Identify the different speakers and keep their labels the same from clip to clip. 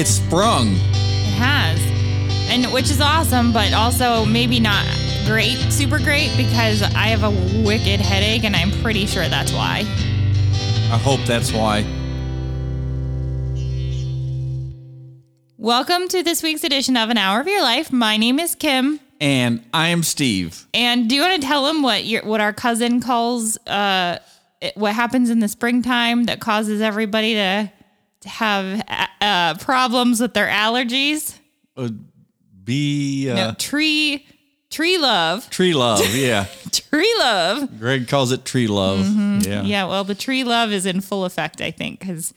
Speaker 1: It's sprung.
Speaker 2: It has. And which is awesome, but also maybe not great, super great, because I have a wicked headache and I'm pretty sure that's why.
Speaker 1: I hope that's why.
Speaker 2: Welcome to this week's edition of An Hour of Your Life. My name is Kim.
Speaker 1: And I am Steve.
Speaker 2: And do you want to tell them what your what our cousin calls uh, what happens in the springtime that causes everybody to have uh, problems with their allergies?
Speaker 1: Uh, be uh,
Speaker 2: no, tree tree love,
Speaker 1: tree love. Yeah.
Speaker 2: tree love.
Speaker 1: Greg calls it tree love. Yeah.
Speaker 2: Yeah, well, the tree love is in full effect, I think, because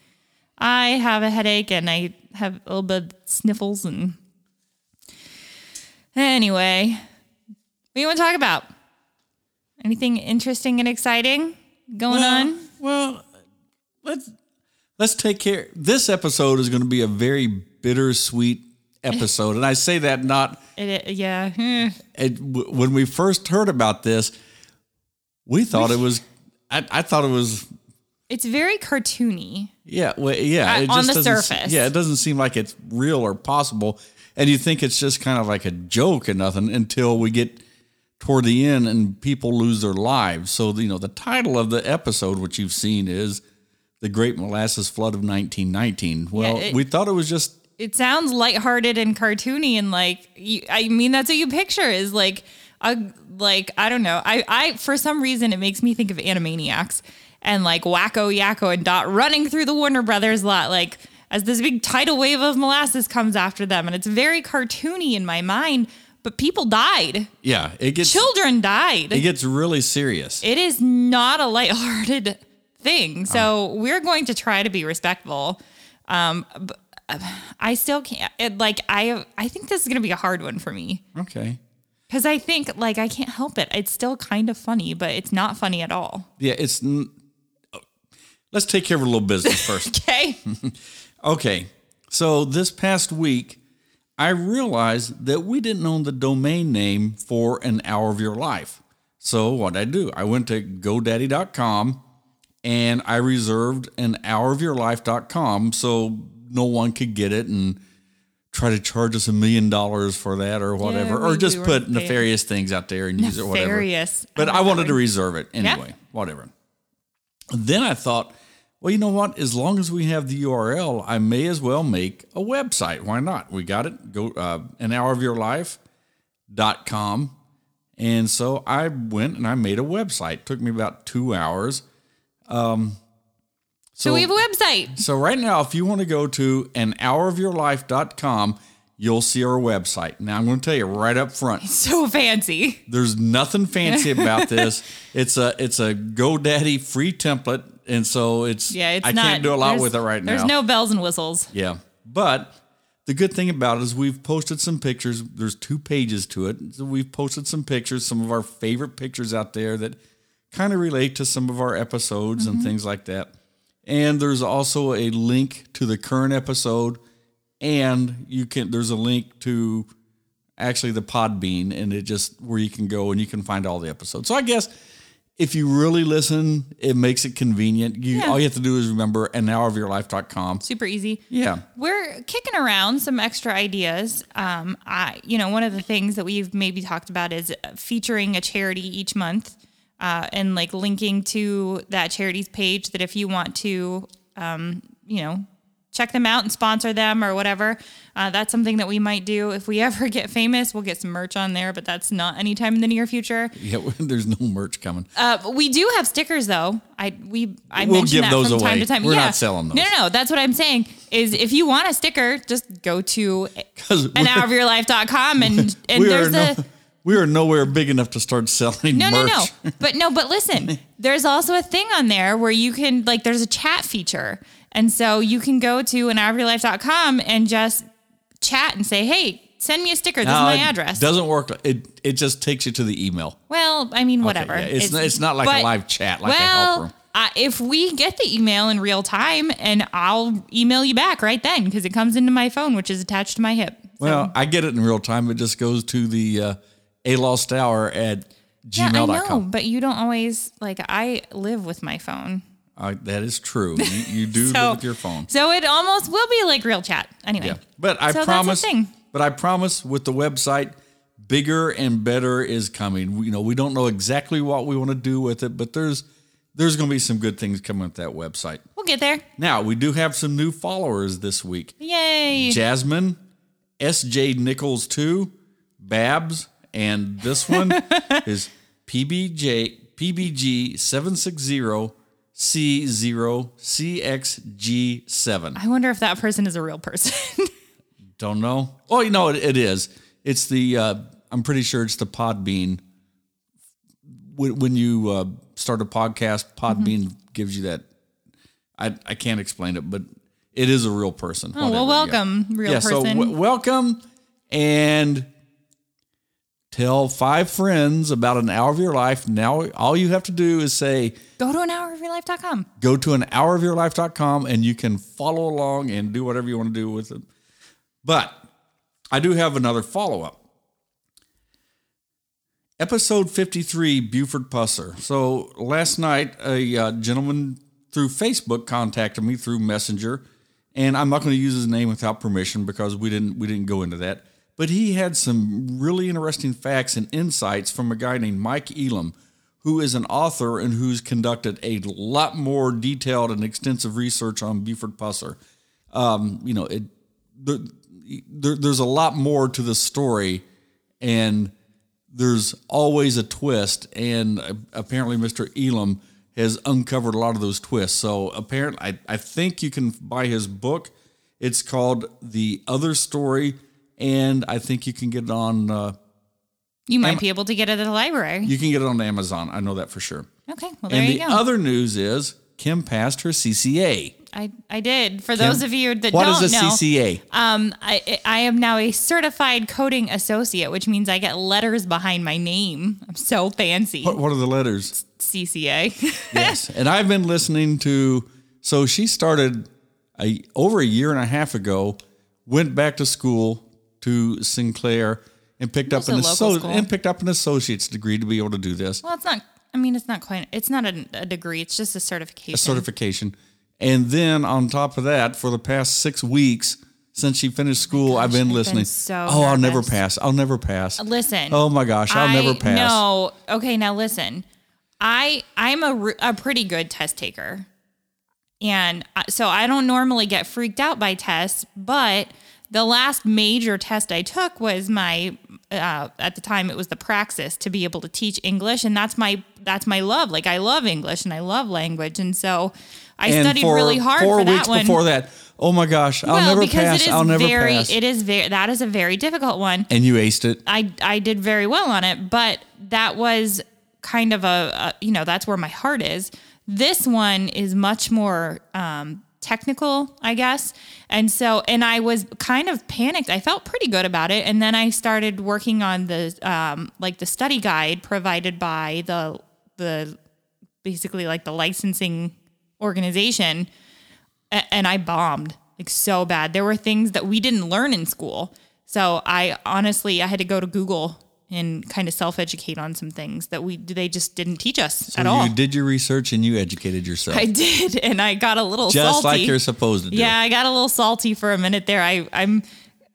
Speaker 2: I have a headache and I have a little bit of sniffles and. Anyway, what do you want to talk about? Anything interesting and exciting going
Speaker 1: well,
Speaker 2: on?
Speaker 1: Well, let's let's take care. This episode is going to be a very bittersweet episode, and I say that not.
Speaker 2: It, yeah. eh.
Speaker 1: It, when we first heard about this, we thought it was. I, I thought it was.
Speaker 2: It's very cartoony.
Speaker 1: Yeah, well, yeah.
Speaker 2: Uh,
Speaker 1: it
Speaker 2: on
Speaker 1: just
Speaker 2: the surface.
Speaker 1: yeah, it doesn't seem like it's real or possible, and you think it's just kind of like a joke and nothing until we get toward the end and people lose their lives. So you know, the title of the episode, which you've seen, is "The Great Molasses Flood of 1919." Well,
Speaker 2: it-
Speaker 1: we thought it was just
Speaker 2: it sounds lighthearted and cartoony and like I mean that's what you picture is like a like I don't know I I for some reason it makes me think of Animaniacs and like Wakko Yakko and Dot running through the Warner Brothers lot like as this big tidal wave of molasses comes after them and it's very cartoony in my mind but people died
Speaker 1: yeah. It gets
Speaker 2: children died
Speaker 1: it gets really serious.
Speaker 2: it is not a lighthearted thing. So we're going to try to be respectful. Um, but I still can't. It, like I, I think this is going to be a hard one for me
Speaker 1: okay.
Speaker 2: because I think like I can't help it. It's still kind of funny, but it's not funny at all.
Speaker 1: Yeah, it's. n- Let's take care of a little business first.
Speaker 2: Okay.
Speaker 1: Okay, so this past week, I realized that we didn't own the domain name for an hour of your life. So what I do, I went to GoDaddy.com and I reserved an hourofyourlife.com so no one could get it and try to charge us a million dollars for that or whatever,
Speaker 2: we-
Speaker 1: or just
Speaker 2: we
Speaker 1: put nefarious things out there and use it, whatever. But
Speaker 2: I
Speaker 1: I wanted to reserve it anyway, whatever. Then I thought, well, you know what? As long as we have the URL, I may as well make a website. Why not? We got it. Go uh, an hour of your life.com. And so I went and I made a website. took me about two hours. Um,
Speaker 2: So we have a website.
Speaker 1: so right now, if you want to go to an hourofyourlife.com, you'll see our website. Now I'm going to tell you right up front,
Speaker 2: So fancy.
Speaker 1: there's nothing fancy about this. It's a it's a GoDaddy free template, and so it's
Speaker 2: Yeah, it's
Speaker 1: I
Speaker 2: not.
Speaker 1: can't do a lot with it right now.
Speaker 2: There's no bells and whistles.
Speaker 1: yeah, but the good thing about it is we've posted some pictures. There's two pages to it. So we've posted some pictures, some of our favorite pictures out there that kind of relate to some of our episodes
Speaker 2: Mm-hmm.
Speaker 1: and things like that. And there's also a link to the current episode, and you can there's a link to actually the Podbean, and it just where you can go and you can find all the episodes. So I guess if you really listen, it makes it convenient. You
Speaker 2: Yeah.
Speaker 1: all you have to do is remember an hourofyourlife.com.
Speaker 2: Super easy.
Speaker 1: Yeah.
Speaker 2: We're kicking around some extra ideas. Um, I, you know, one of the things that we've maybe talked about is featuring a charity each month, uh, and like linking to that charity's page. That if you want to, um, you know, check them out and sponsor them or whatever, uh, that's something that we might do. If we ever get famous, we'll get some merch on there, but that's not anytime in the near future.
Speaker 1: Yeah, there's no merch coming.
Speaker 2: Uh, we do have stickers though. I we I
Speaker 1: We'll
Speaker 2: mention
Speaker 1: give
Speaker 2: that
Speaker 1: those
Speaker 2: from time to time.
Speaker 1: We're
Speaker 2: yeah.
Speaker 1: not selling those.
Speaker 2: No, no, no. That's what I'm saying. Is if you want a sticker, just go to an
Speaker 1: we're-
Speaker 2: hourofyourlife.com and and there's a
Speaker 1: no, we are nowhere big enough to start selling
Speaker 2: no,
Speaker 1: merch.
Speaker 2: no, no. But no, but listen, there's also a thing on there where you can like there's a chat feature. And so you can go to an hourofyourlife.com and just chat and say, "Hey, send me a sticker. This
Speaker 1: No,
Speaker 2: is my
Speaker 1: it
Speaker 2: address."
Speaker 1: Doesn't work. It it just takes you to the email.
Speaker 2: Well, I mean, whatever.
Speaker 1: yeah, it's not- it's not like a live chat, like a
Speaker 2: well, uh, if we get the email in real time, and I'll email you back right then because it comes into my phone, which is attached to my hip. So-
Speaker 1: Well, I get it in real time. It just goes to the uh, a lost hour at gmail.com.
Speaker 2: yeah, I know, but you don't always like. I live with my phone.
Speaker 1: Uh, that is true. You, you do
Speaker 2: So-
Speaker 1: live with your phone.
Speaker 2: So it almost will be like real chat. Anyway.
Speaker 1: Yeah, but I
Speaker 2: So
Speaker 1: promise.
Speaker 2: thing.
Speaker 1: But I promise, with the website, bigger and better is coming. We- You know, we don't know exactly what we want to do with it, but there's there's going to be some good things coming with that website.
Speaker 2: We'll get there.
Speaker 1: Now we do have some new followers this week.
Speaker 2: Yay.
Speaker 1: Jasmine, S.J. Nichols two, Babs, and this one is PBJ PBG seven six zero C zero CXG seven.
Speaker 2: I wonder if that person is a real person.
Speaker 1: Don't know. Oh, you know it, it is. It's the. Uh, I'm pretty sure it's the Podbean. When, when you uh, start a podcast, Podbean
Speaker 2: Mm-hmm.
Speaker 1: gives you that. I I can't explain it, but it is a real person.
Speaker 2: Oh, well,
Speaker 1: whatever, yeah.
Speaker 2: welcome, real person.
Speaker 1: yeah, so w- welcome and tell five friends about an hour of your life. Now, all you have to do is say,
Speaker 2: Go to an hourofyourlife.com.
Speaker 1: go to an hourofyourlife.com and you can follow along and do whatever you want to do with it. But I do have another follow up. Episode 53, Buford Pusser. So last night, a uh, gentleman through Facebook contacted me through Messenger, and I'm not going to use his name without permission because we didn't we didn't go into that. But he had some really interesting facts and insights from a guy named Mike Elam, who is an author and who's conducted a lot more detailed and extensive research on Buford Pusser. Um, you know, it, there, there, there's a lot more to the story, and there's always a twist. And apparently, Mr. Elam has uncovered a lot of those twists. So apparently, I, I think you can buy his book. It's called The Other Story, and I think you can get it on. Uh,
Speaker 2: You might
Speaker 1: Am-
Speaker 2: be able to get it at the library.
Speaker 1: you can get it on Amazon. I know that for sure.
Speaker 2: okay, well, there
Speaker 1: and
Speaker 2: you
Speaker 1: the
Speaker 2: go.
Speaker 1: other news is Kim passed her CCA.
Speaker 2: I, I did. For those of you that
Speaker 1: What
Speaker 2: don't
Speaker 1: is a
Speaker 2: know,
Speaker 1: CCA?
Speaker 2: um, I, I am now a certified coding associate, which means I get letters behind my name. I'm so fancy.
Speaker 1: What, what are the letters?
Speaker 2: CCA.
Speaker 1: yes. And I've been listening to. So she started a over a year and a half ago. Went back to school to Sinclair and picked up an asso- and picked up an associate's degree to be able to do this
Speaker 2: well, it's not. I mean, it's not quite. It's not a, a degree. It's just a certification.
Speaker 1: a certification. And then on top of that, for the past six weeks since she finished oh school, I've been
Speaker 2: I've been
Speaker 1: listening.
Speaker 2: so
Speaker 1: oh, I'll never pass. I'll never pass.
Speaker 2: Listen.
Speaker 1: Oh my gosh, I'll
Speaker 2: I-
Speaker 1: never pass.
Speaker 2: No. Okay, now listen. I I'm a, a pretty good test taker. And uh, so I don't normally get freaked out by tests, but the last major test I took was my uh, at the time it was the praxis to be able to teach English and that's my that's my love. Like I love English and I love language and so I
Speaker 1: and
Speaker 2: studied
Speaker 1: for
Speaker 2: really hard
Speaker 1: four
Speaker 2: for
Speaker 1: weeks
Speaker 2: that one.
Speaker 1: before that, oh my gosh, I'll
Speaker 2: well,
Speaker 1: never
Speaker 2: because
Speaker 1: pass.
Speaker 2: it is
Speaker 1: I'll never
Speaker 2: very
Speaker 1: pass.
Speaker 2: it is very that is a very difficult one.
Speaker 1: and you aced it.
Speaker 2: I I did very well on it, but that was kind of a, a you know that's where my heart is. This one is much more um, technical, I guess, and so and I was kind of panicked. I felt pretty good about it, and then I started working on the um, like the study guide provided by the the basically like the licensing organization and I bombed like so bad. There were things that we didn't learn in school. So I honestly I had to go to Google and kind of self-educate on some things that we they just didn't teach us at all.
Speaker 1: you did your research and you educated yourself.
Speaker 2: I did and I got a little
Speaker 1: just
Speaker 2: salty.
Speaker 1: like you're supposed to do.
Speaker 2: Yeah, I got a little salty for a minute there. I I'm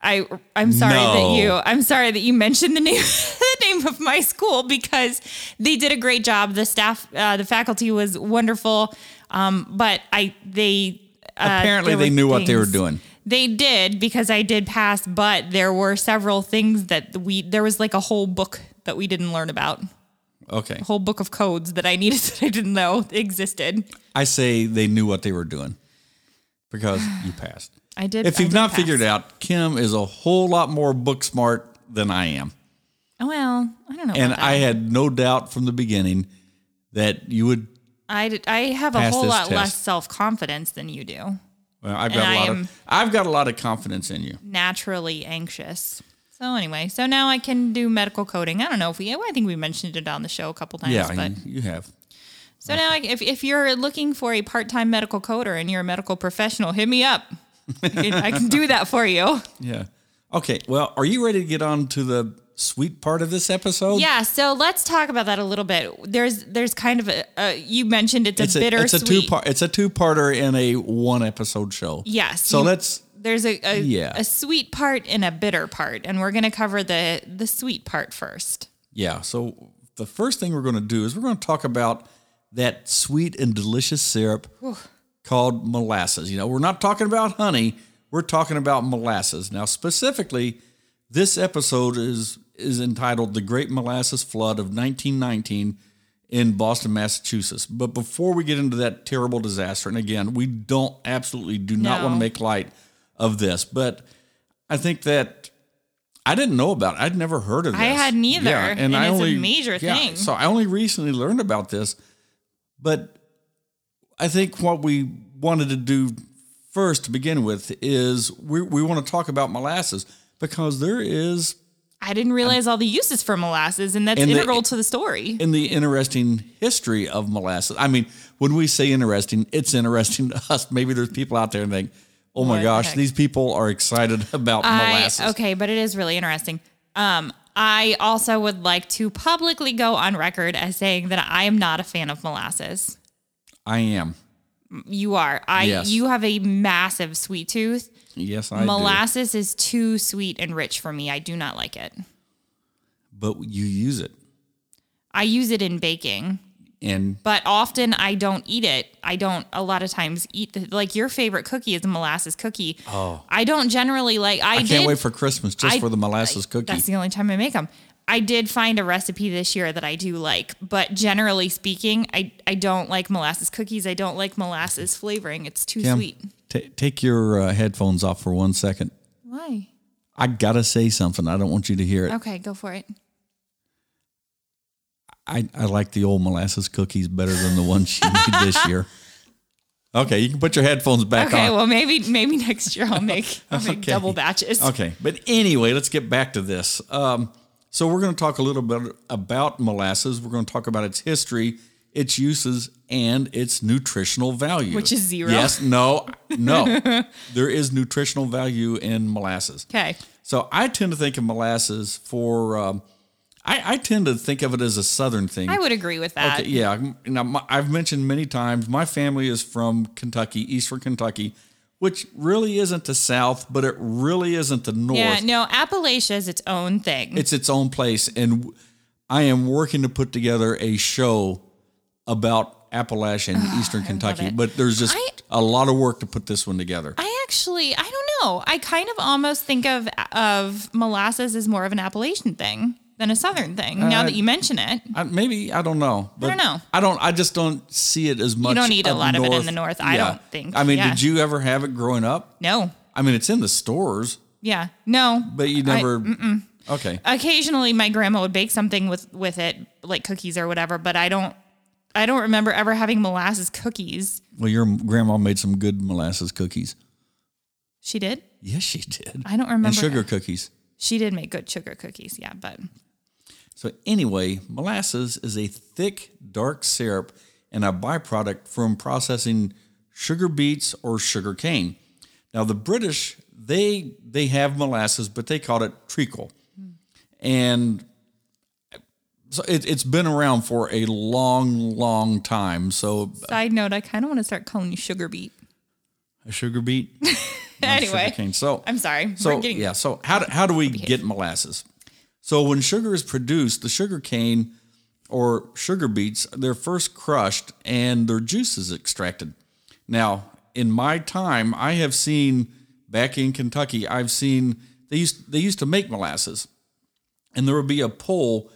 Speaker 2: I I'm sorry
Speaker 1: No.
Speaker 2: that you I'm sorry that you mentioned the name the name of my school because they did a great job. The staff uh, the faculty was wonderful. Um, but I they uh,
Speaker 1: Apparently they knew what they were doing.
Speaker 2: They did because I did pass, but there were several things that we there was like a whole book that we didn't learn about.
Speaker 1: Okay.
Speaker 2: A whole book of codes that I needed that I didn't know existed.
Speaker 1: I say they knew what they were doing because you passed.
Speaker 2: I did.
Speaker 1: If
Speaker 2: I
Speaker 1: you've
Speaker 2: did
Speaker 1: not
Speaker 2: pass.
Speaker 1: figured out, Kim is a whole lot more book smart than I am.
Speaker 2: Oh, well, I don't know.
Speaker 1: And I had no doubt from the beginning that you would.
Speaker 2: I, did- I have a whole lot
Speaker 1: test.
Speaker 2: less self confidence than you do.
Speaker 1: Well, I've
Speaker 2: And
Speaker 1: got a lot of. I've got a lot of confidence in you.
Speaker 2: Naturally anxious. So anyway, so now I can do medical coding. I don't know if we. I think we mentioned it on the show a couple times.
Speaker 1: Yeah,
Speaker 2: but
Speaker 1: you, you have.
Speaker 2: so now, if if you're looking for a part time medical coder and you're a medical professional, hit me up. I can, I can do that for you.
Speaker 1: Yeah. Okay. Well, are you ready to get on to the sweet part of this episode.
Speaker 2: Yeah, so let's talk about that a little bit. There's there's kind of a, a you mentioned it's,
Speaker 1: it's
Speaker 2: a
Speaker 1: a,
Speaker 2: bitter
Speaker 1: it's a two part. It's a two parter in a one episode show.
Speaker 2: Yes.
Speaker 1: So
Speaker 2: you-
Speaker 1: let's
Speaker 2: there's a a,
Speaker 1: Yeah.
Speaker 2: a sweet part and a bitter part, and we're gonna cover the the sweet part first.
Speaker 1: yeah. So the first thing we're going to do is we're going to talk about that sweet and delicious syrup called molasses. You know, we're not talking about honey. We're talking about molasses. Now, specifically, this episode is is entitled "The Great Molasses Flood of 1919." in Boston, Massachusetts. But before we get into that terrible disaster, and again, we don't absolutely do not
Speaker 2: No.
Speaker 1: want to make light of this, but I think that I didn't know about it. I'd never heard of this.
Speaker 2: I hadn't either, and it's a major thing.
Speaker 1: So I only recently learned about this, but I think what we wanted to do first to begin with is we, we want to talk about molasses because there is
Speaker 2: I didn't realize all the uses for molasses, and that's
Speaker 1: And the-
Speaker 2: integral to the story.
Speaker 1: in the interesting history of molasses. I mean, when we say interesting, it's interesting to us. Maybe there's people out there and think, oh my
Speaker 2: What
Speaker 1: gosh,
Speaker 2: heck?
Speaker 1: these people are excited about
Speaker 2: I,
Speaker 1: molasses.
Speaker 2: okay, but it is really interesting. Um, I also would like to publicly go on record as saying that I am not a fan of molasses.
Speaker 1: I am.
Speaker 2: You are. I.
Speaker 1: Yes.
Speaker 2: You have a massive sweet tooth.
Speaker 1: Yes, I do.
Speaker 2: molasses is too sweet and rich for me. I do not like it.
Speaker 1: But you use it.
Speaker 2: I use it in baking,
Speaker 1: And
Speaker 2: but often I don't eat it. I don't a lot of times eat the like your favorite cookie is a molasses cookie. Oh. I don't generally like I,
Speaker 1: I can't wait for Christmas just
Speaker 2: I-
Speaker 1: for the molasses cookie.
Speaker 2: That's the only time I make them. I did find a recipe this year that I do like, but generally speaking, I, I don't like molasses cookies. I don't like molasses flavoring. It's too
Speaker 1: Kim,
Speaker 2: sweet.
Speaker 1: Ta take your uh, headphones off for one second.
Speaker 2: Why?
Speaker 1: I gotta say something. I don't want you to hear it.
Speaker 2: Okay, go for it.
Speaker 1: I, I like the old molasses cookies better than the ones she made this year. Okay, you can put your headphones back
Speaker 2: Okay,
Speaker 1: on.
Speaker 2: Okay, well maybe maybe next year I'll make I'll make
Speaker 1: Okay.
Speaker 2: double batches.
Speaker 1: Okay, but anyway, let's get back to this. Um, so we're going to talk a little bit about molasses. We're going to talk about its history, its uses, and its nutritional value.
Speaker 2: Which is zero.
Speaker 1: Yes, no, no. there is nutritional value in molasses.
Speaker 2: Okay.
Speaker 1: So I tend to think of molasses for. Um, I, I tend to think of it as a southern thing.
Speaker 2: I would agree with that.
Speaker 1: Okay, yeah. Now, my, I've mentioned many times my family is from Kentucky, Eastern Kentucky, which really isn't the South, but it really isn't the North.
Speaker 2: Yeah, no, Appalachia is its own thing.
Speaker 1: It's its own place, and I am working to put together a show about Appalachia and Eastern Kentucky. But there's just
Speaker 2: I-
Speaker 1: a lot of work to put this one together.
Speaker 2: I actually I don't know. I kind of almost think of of molasses as more of an Appalachian thing than a southern thing. now
Speaker 1: Uh,
Speaker 2: that you mention it.
Speaker 1: I, maybe I don't know. But
Speaker 2: don't know.
Speaker 1: I don't. I just don't see it as much.
Speaker 2: You don't eat a lot of it in the north, I don't think.
Speaker 1: I mean,
Speaker 2: Yeah.
Speaker 1: did you ever have it growing up?
Speaker 2: No.
Speaker 1: I mean, it's in the stores,
Speaker 2: Yeah. No.
Speaker 1: but you
Speaker 2: I-
Speaker 1: never. okay.
Speaker 2: occasionally my grandma would bake something with with it like cookies or whatever but i don't i don't remember ever having molasses cookies
Speaker 1: Well, your grandma made some good molasses cookies.
Speaker 2: she did
Speaker 1: Yes, she did.
Speaker 2: i don't remember
Speaker 1: And sugar cookies.
Speaker 2: she did make good sugar cookies yeah but
Speaker 1: So anyway, molasses is a thick, dark syrup and a byproduct from processing sugar beets or sugar cane. Now the British they they have molasses, but they call it treacle, hmm. and so it, it's been around for a long, long time. So
Speaker 2: side note i kind of want to start calling you sugar beet
Speaker 1: a sugar beet,
Speaker 2: anyway
Speaker 1: sugar. So
Speaker 2: i'm sorry
Speaker 1: So
Speaker 2: We're getting-
Speaker 1: yeah, so how do, how do we get molasses? So when sugar is produced, the sugar cane or sugar beets, they're first crushed and their juice is extracted. Now, in my time, I have seen back in Kentucky, I've seen they used they used to make molasses, and there would be a pole,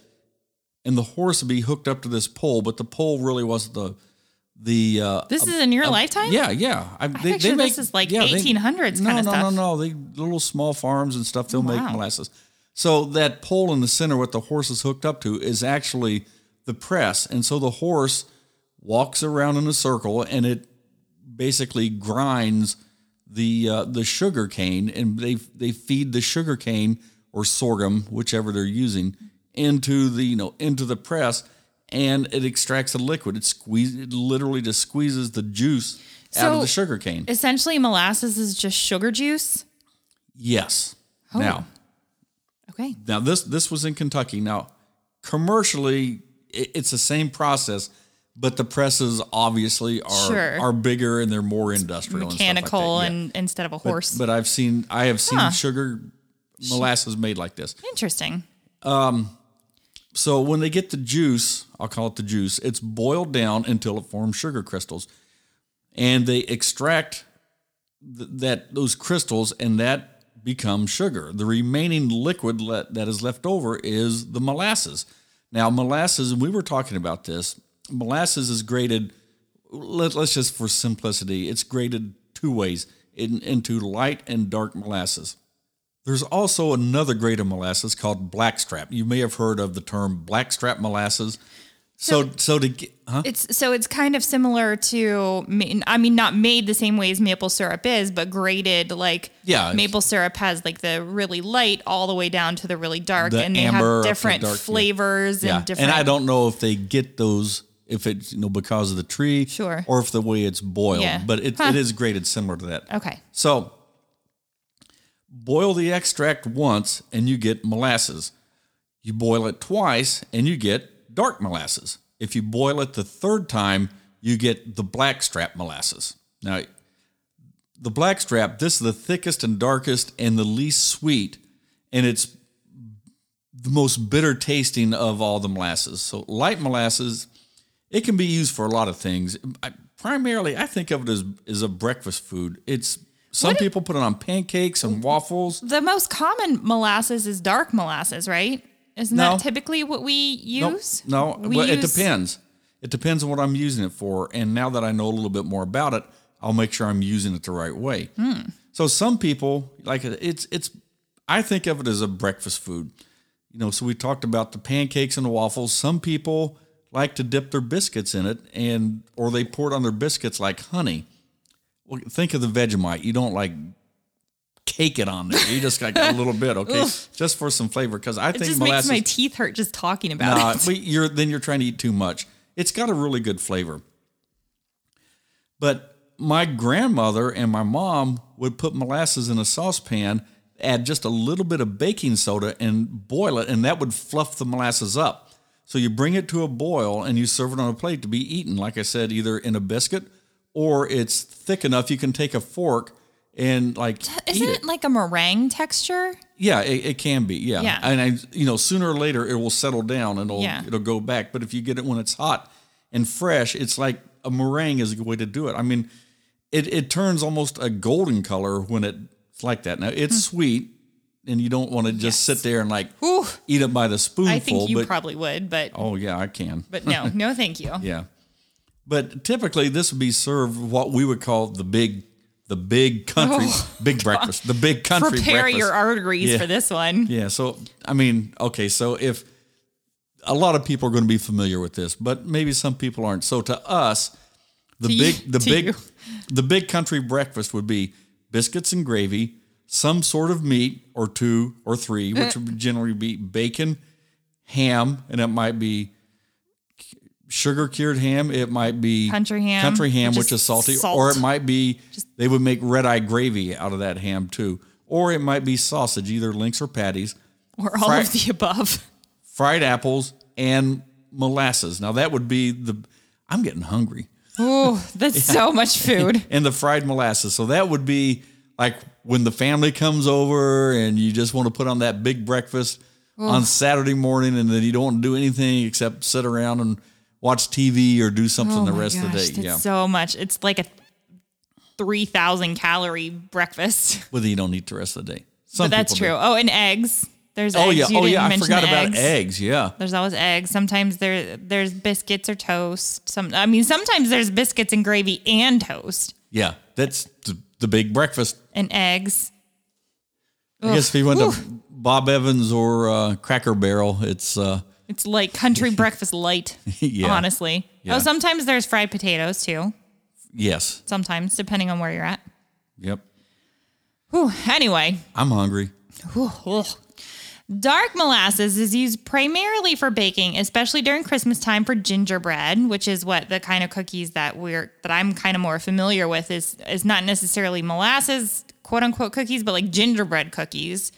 Speaker 1: and the horse would be hooked up to this pole, but the pole really wasn't the the uh,
Speaker 2: this is in your lifetime
Speaker 1: yeah, yeah. I, they,
Speaker 2: picture this is like 1800s
Speaker 1: no,
Speaker 2: kinda
Speaker 1: no,
Speaker 2: stuff.
Speaker 1: No, no, They little small farms and stuff. They'll make molasses. So that pole in the center, what the horse is hooked up to, is actually the press, and so the horse walks around in a circle, and it basically grinds the uh, the sugar cane, and they they feed the sugar cane or sorghum, whichever they're using, into the you know into the press, and it extracts the liquid. It squeeze it literally just squeezes the juice out of the sugar cane.
Speaker 2: essentially molasses is just sugar juice
Speaker 1: Yes.
Speaker 2: Oh.
Speaker 1: Now,
Speaker 2: Okay.
Speaker 1: Now this this was in Kentucky. Now commercially, it, it's the same process, but the presses obviously are
Speaker 2: Sure.
Speaker 1: are bigger and they're more industrial,
Speaker 2: Mechanical
Speaker 1: and, stuff like that. Yeah.
Speaker 2: and instead of a horse.
Speaker 1: But I've seen I have seen
Speaker 2: Huh.
Speaker 1: sugar molasses made like this.
Speaker 2: Interesting.
Speaker 1: Um, So when they get the juice, I'll call it the juice, it's boiled down until it forms sugar crystals. And they extract th- that those crystals and that becomes sugar. The remaining liquid le- that is left over is the molasses. Now molasses, and we were talking about this, molasses is graded let, let's just for simplicity, it's graded two ways in, into light and dark molasses. There's also another grade of molasses called blackstrap. You may have heard of the term blackstrap molasses. So, so, to get, huh?
Speaker 2: It's so it's kind of similar to I mean not made the same way as maple syrup is, but graded like
Speaker 1: Yeah,
Speaker 2: maple syrup has like the really light all the way down to the really dark,
Speaker 1: The
Speaker 2: and they have different
Speaker 1: dark,
Speaker 2: flavors
Speaker 1: yeah,
Speaker 2: and different.
Speaker 1: and I don't know if they get those if it's you know because of the tree,
Speaker 2: Sure.
Speaker 1: or if the way it's boiled.
Speaker 2: Yeah.
Speaker 1: But it,
Speaker 2: Huh.
Speaker 1: it is graded similar to that.
Speaker 2: Okay.
Speaker 1: So, boil the extract once and you get molasses. You boil it twice and you get dark molasses. If you boil it the third time, you get the blackstrap molasses. Now, the blackstrap, this is the thickest and darkest and the least sweet, and it's the most bitter tasting of all the molasses. So, light molasses, it can be used for a lot of things. I, primarily, I think of it as, as a breakfast food. It's some people put it on pancakes and waffles.
Speaker 2: The most common molasses is dark molasses, right? Isn't
Speaker 1: No.
Speaker 2: that typically what we use?
Speaker 1: No,
Speaker 2: We
Speaker 1: well, it
Speaker 2: use-
Speaker 1: depends. It depends on what I'm using it for. And now that I know a little bit more about it, I'll make sure I'm using it the right way.
Speaker 2: Hmm.
Speaker 1: So some people like it- it's it's. I think of it as a breakfast food. You know, so we talked about the pancakes and the waffles. Some people like to dip their biscuits in it, and or they pour it on their biscuits like honey. Well, think of the Vegemite. You don't like cake it on there. You just like a little bit, okay, just for some flavor. Because I
Speaker 2: It
Speaker 1: think
Speaker 2: just
Speaker 1: molasses.
Speaker 2: makes my teeth hurt just talking about
Speaker 1: Nah,
Speaker 2: it.
Speaker 1: but you're then you're trying to eat too much. It's got a really good flavor. But my grandmother and my mom would put molasses in a saucepan, add just a little bit of baking soda and boil it, and that would fluff the molasses up. So you bring it to a boil and you serve it on a plate to be eaten, like I said, either in a biscuit or it's thick enough you can take a fork and like
Speaker 2: Isn't
Speaker 1: eat
Speaker 2: it like a meringue texture?
Speaker 1: yeah, it, it can be. Yeah.
Speaker 2: Yeah.
Speaker 1: And I, you know, sooner or later it will settle down and it'll
Speaker 2: Yeah.
Speaker 1: it'll go back. But if you get it when it's hot and fresh, it's like a meringue is a good way to do it. I mean, it it turns almost a golden color when it's like that. Now it's hmm. sweet, and you don't want to just.
Speaker 2: Yes.
Speaker 1: sit there and like
Speaker 2: Ooh,
Speaker 1: eat it by the spoonful.
Speaker 2: I think you
Speaker 1: but
Speaker 2: probably would, but
Speaker 1: oh yeah, I can.
Speaker 2: but no, no, thank you.
Speaker 1: yeah. But typically, this would be served what we would call the big, the big country, oh, big breakfast, the big country
Speaker 2: Oh, Prepare
Speaker 1: breakfast.
Speaker 2: your arteries
Speaker 1: Yeah.
Speaker 2: for this one.
Speaker 1: Yeah. So, I mean, okay. So, if a lot of people are going to be familiar with this, but maybe some people aren't. So, to us, the
Speaker 2: To
Speaker 1: big, the big,
Speaker 2: you.
Speaker 1: the big country breakfast would be biscuits and gravy, some sort of meat or two or three, which would generally be bacon, ham, and it might be sugar cured ham. It might be
Speaker 2: Country ham,
Speaker 1: country ham,
Speaker 2: which is
Speaker 1: salty,
Speaker 2: salt.
Speaker 1: or it might be they would make red eye gravy out of that ham too, or it might be sausage, either links or patties,
Speaker 2: Or all
Speaker 1: Fri-
Speaker 2: of the above.
Speaker 1: fried apples, and molasses. Now that would be the. I'm getting hungry.
Speaker 2: Oh, that's so much food.
Speaker 1: and the fried molasses. So that would be like when the family comes over and you just want to put on that big breakfast on Saturday morning, and then you don't want to do anything except sit around and watch TV or do something
Speaker 2: Oh
Speaker 1: the rest of the day. Yeah,
Speaker 2: so much. It's like a three thousand calorie breakfast.
Speaker 1: well, you don't eat the rest of the day. Some
Speaker 2: But that's true.
Speaker 1: do.
Speaker 2: Oh, and eggs. There's
Speaker 1: Oh
Speaker 2: eggs.
Speaker 1: yeah,
Speaker 2: You
Speaker 1: oh yeah. I forgot about
Speaker 2: eggs.
Speaker 1: eggs. Yeah,
Speaker 2: There's always eggs. Sometimes there there's biscuits or toast. Some I mean sometimes there's biscuits and gravy and toast
Speaker 1: yeah. That's the, the big breakfast.
Speaker 2: and eggs.
Speaker 1: I guess if you went
Speaker 2: Whew.
Speaker 1: to Bob Evans or uh, Cracker Barrel, it's uh,
Speaker 2: It's like country breakfast light.
Speaker 1: Yeah.
Speaker 2: Honestly.
Speaker 1: Oh, yeah.
Speaker 2: Oh, sometimes there's fried potatoes too.
Speaker 1: yes.
Speaker 2: Sometimes, depending on where you're at.
Speaker 1: Yep.
Speaker 2: Whew. Anyway,
Speaker 1: I'm hungry.
Speaker 2: Whew. Dark molasses is used primarily for baking, especially during Christmas time for gingerbread, which is what the kind of cookies that we're that I'm kind of more familiar with is is not necessarily molasses quote unquote cookies, but like gingerbread cookies.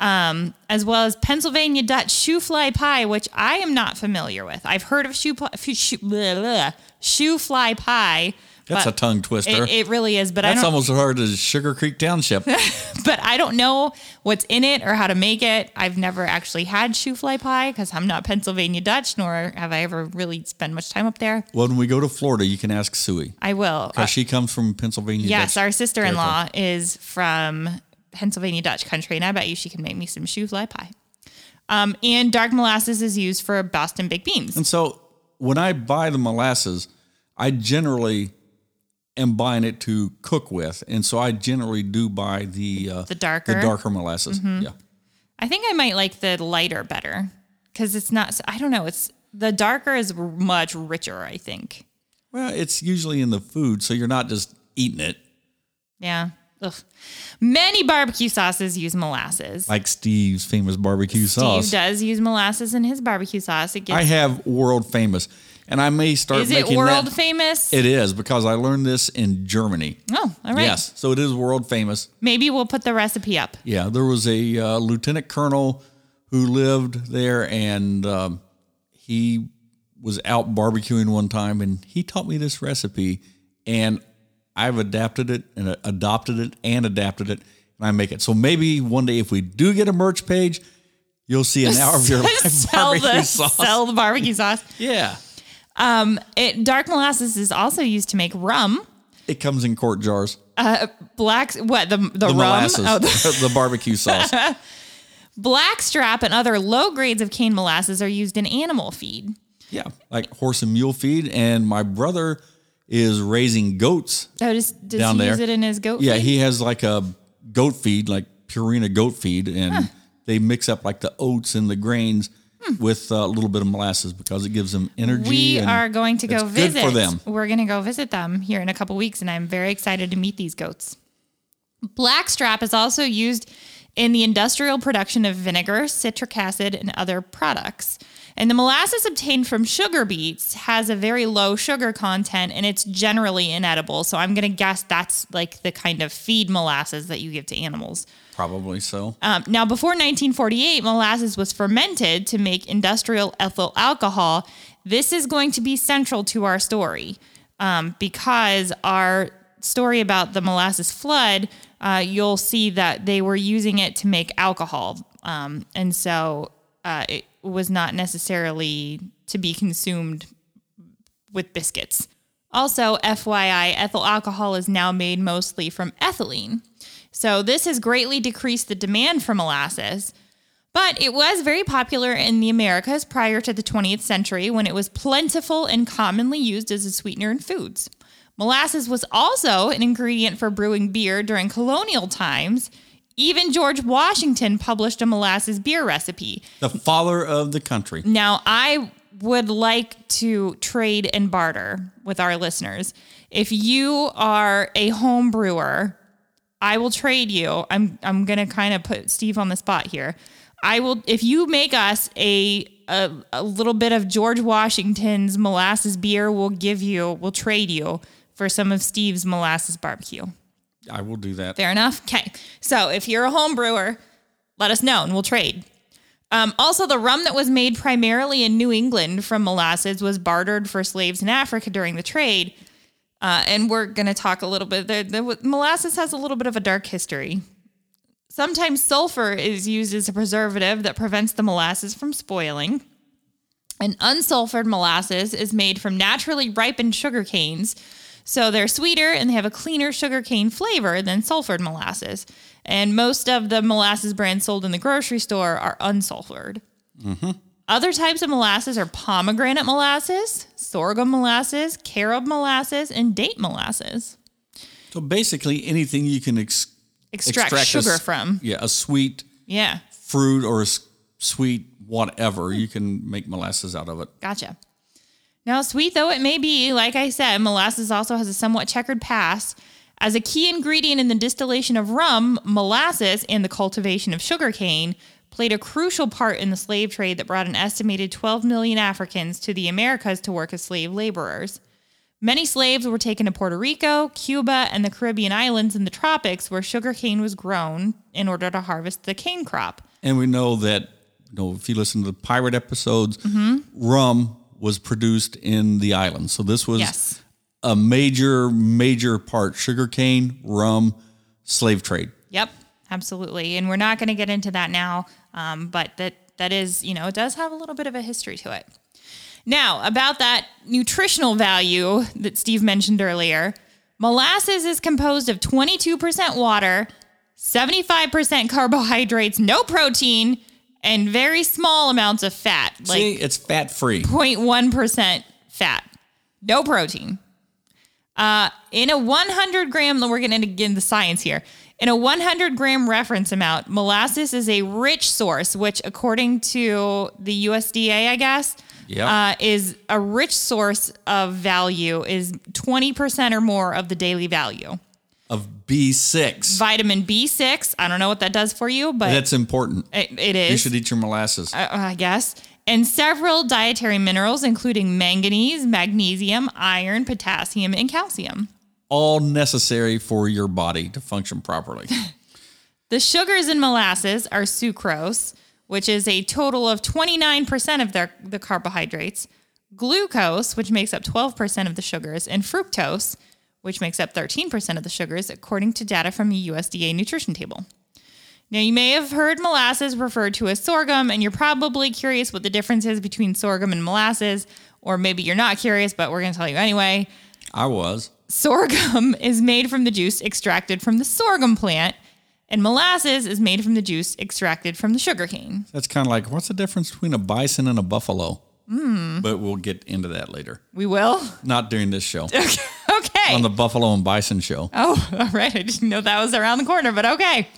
Speaker 2: Um, as well as Pennsylvania Dutch shoofly pie, which I am not familiar with. I've heard of shoe, shoe, blah, blah, shoofly pie.
Speaker 1: That's a tongue twister.
Speaker 2: It, it really is, but I
Speaker 1: That's almost as hard as Sugar Creek Township.
Speaker 2: but I don't know what's in it or how to make it. I've never actually had shoofly pie because I'm not Pennsylvania Dutch, nor have I ever really spent much time up there.
Speaker 1: Well, when we go to Florida, you can ask Suey
Speaker 2: I will. Uh,
Speaker 1: because she comes from Pennsylvania.
Speaker 2: yes,
Speaker 1: Dutch
Speaker 2: our sister in law is from Pennsylvania Dutch country, and I bet you she can make me some shoofly pie. Um, and dark molasses is used for Boston baked beans.
Speaker 1: And so when I buy the molasses, I generally am buying it to cook with, and so I generally do buy the uh,
Speaker 2: The darker? Mm-hmm.
Speaker 1: the darker molasses. Yeah,
Speaker 2: I think I might like the lighter better because it's not. I don't know. It's the darker is much richer. I think.
Speaker 1: well, it's usually in the food, so you're not just eating it
Speaker 2: Yeah. Ugh. Many barbecue sauces use molasses.
Speaker 1: like Steve's famous barbecue
Speaker 2: Steve
Speaker 1: sauce.
Speaker 2: Steve does use molasses in his barbecue sauce. It
Speaker 1: I have world famous, and I may start
Speaker 2: is it world
Speaker 1: that.
Speaker 2: famous?
Speaker 1: It is because I learned this in Germany.
Speaker 2: oh, all right.
Speaker 1: Yes, so it is world famous.
Speaker 2: Maybe we'll put the recipe up.
Speaker 1: Yeah, there was a uh, lieutenant colonel who lived there, and um, he was out barbecuing one time, and he taught me this recipe, and I've adapted it and adopted it and adapted it, and I make it. So maybe one day, if we do get a merch page, you'll see an hour of your life
Speaker 2: sell
Speaker 1: barbecue
Speaker 2: the
Speaker 1: sauce.
Speaker 2: sell the barbecue sauce.
Speaker 1: Yeah,
Speaker 2: It, dark molasses is also used to make rum.
Speaker 1: it comes in quart jars.
Speaker 2: Uh, Black what the the,
Speaker 1: The
Speaker 2: rum?
Speaker 1: molasses,
Speaker 2: Oh, the
Speaker 1: the barbecue sauce.
Speaker 2: blackstrap and other low grades of cane molasses are used in animal feed.
Speaker 1: Yeah, like horse and mule feed, and my brother is raising goats
Speaker 2: Oh, does, does
Speaker 1: Down
Speaker 2: he
Speaker 1: there.
Speaker 2: use it in his goat?
Speaker 1: Yeah,
Speaker 2: feed?
Speaker 1: he has like a goat feed, like Purina goat feed, and they mix up like the oats and the grains with uh, a little bit of molasses because it gives them energy.
Speaker 2: Hmm. We are going to go visit.
Speaker 1: for them.
Speaker 2: We're going to go visit them here in a couple weeks, and I'm very excited to meet these goats. Blackstrap is also used in the industrial production of vinegar, citric acid, and other products. And the molasses obtained from sugar beets has a very low sugar content and it's generally inedible. So I'm going to guess that's like the kind of feed molasses that you give to animals.
Speaker 1: Probably so.
Speaker 2: Um, now, before 1948, molasses was fermented to make industrial ethyl alcohol. This is going to be central to our story um, because our story about the molasses flood, uh, you'll see that they were using it to make alcohol. Um, and so uh, it was not necessarily to be consumed with biscuits. Also, FYI, ethyl alcohol is now made mostly from ethylene. So, this has greatly decreased the demand for molasses, but it was very popular in the Americas prior to the 20th century when it was plentiful and commonly used as a sweetener in foods. Molasses was also an ingredient for brewing beer during colonial times. Even George Washington published a molasses beer recipe.
Speaker 1: The father of the country.
Speaker 2: Now, I would like to trade and barter with our listeners. If you are a home brewer, I will trade you. I'm I'm gonna kind of put Steve on the spot here. I will if you make us a, a a little bit of George Washington's molasses beer, we'll give you we'll trade you for some of Steve's molasses barbecue.
Speaker 1: I will do that.
Speaker 2: Fair enough. Okay. So if you're a home brewer, let us know and we'll trade. Um, also, the rum that was made primarily in New England from molasses was bartered for slaves in Africa during the trade. Uh, and we're going to talk a little bit. The, the, molasses has a little bit of a dark history. Sometimes sulfur is used as a preservative that prevents the molasses from spoiling. And unsulfured molasses is made from naturally ripened sugar canes. So they're sweeter and they have a cleaner sugarcane flavor than sulfured molasses. And most of the molasses brands sold in the grocery store are unsulfured. Mm-hmm. Other types of molasses are pomegranate molasses, sorghum molasses, carob molasses, and date molasses.
Speaker 1: So basically, anything you can ex-
Speaker 2: Extract,
Speaker 1: a
Speaker 2: sugar
Speaker 1: s-
Speaker 2: from.
Speaker 1: Yeah, a sweet
Speaker 2: Yeah,
Speaker 1: fruit or a s- sweet whatever, you can make molasses out of it.
Speaker 2: gotcha. Now, sweet though it may be, like I said, molasses also has a somewhat checkered past. As a key ingredient in the distillation of rum, molasses and the cultivation of sugarcane played a crucial part in the slave trade that brought an estimated 12 million Africans to the Americas to work as slave laborers. Many slaves were taken to Puerto Rico, Cuba, and the Caribbean islands in the tropics where sugarcane was grown in order to harvest the cane crop.
Speaker 1: And we know that, you know, if you listen to the pirate episodes,
Speaker 2: Mm-hmm.
Speaker 1: rum was produced in the island. So this was
Speaker 2: Yes.
Speaker 1: a major, major part sugarcane, rum, slave trade.
Speaker 2: Yep, absolutely. And we're not going to get into that now, um, but that that is, you know, it does have a little bit of a history to it. Now, about that nutritional value that Steve mentioned earlier, molasses is composed of 22% water, 75% carbohydrates, no protein, and very small amounts of fat, like
Speaker 1: See, it's fat free.
Speaker 2: 0.1% fat, no protein. Uh, in a 100 gram, then we're going to get into science here. In a 100 gram reference amount, molasses is a rich source, which, according to the USDA, I guess,
Speaker 1: Yep.
Speaker 2: uh, is a rich source of value, is 20% or more of the daily value.
Speaker 1: Of B6.
Speaker 2: Vitamin B6, I don't know what that does for you, but
Speaker 1: That's important.
Speaker 2: it, it is.
Speaker 1: You should eat your molasses.
Speaker 2: uh, I guess, and several dietary minerals, including manganese, magnesium, iron, potassium, and calcium.
Speaker 1: All necessary for your body to function properly.
Speaker 2: The sugars in molasses are sucrose, which is a total of 29% of their, the carbohydrates, glucose, which makes up 12% of the sugars, and fructose, which makes up 13% of the sugars, according to data from the USDA nutrition table. Now, you may have heard molasses referred to as sorghum, and you're probably curious what the difference is between sorghum and molasses, or maybe you're not curious, but we're going to tell you anyway.
Speaker 1: I was.
Speaker 2: Sorghum is made from the juice extracted from the sorghum plant, and molasses is made from the juice extracted from the sugarcane.
Speaker 1: That's kind of like what's the difference between a bison and a buffalo?
Speaker 2: Hmm.
Speaker 1: But we'll get into that later.
Speaker 2: We will?
Speaker 1: Not during this show.
Speaker 2: okay.
Speaker 1: On the buffalo and bison show.
Speaker 2: oh, all right. I didn't know that was around the corner, but okay.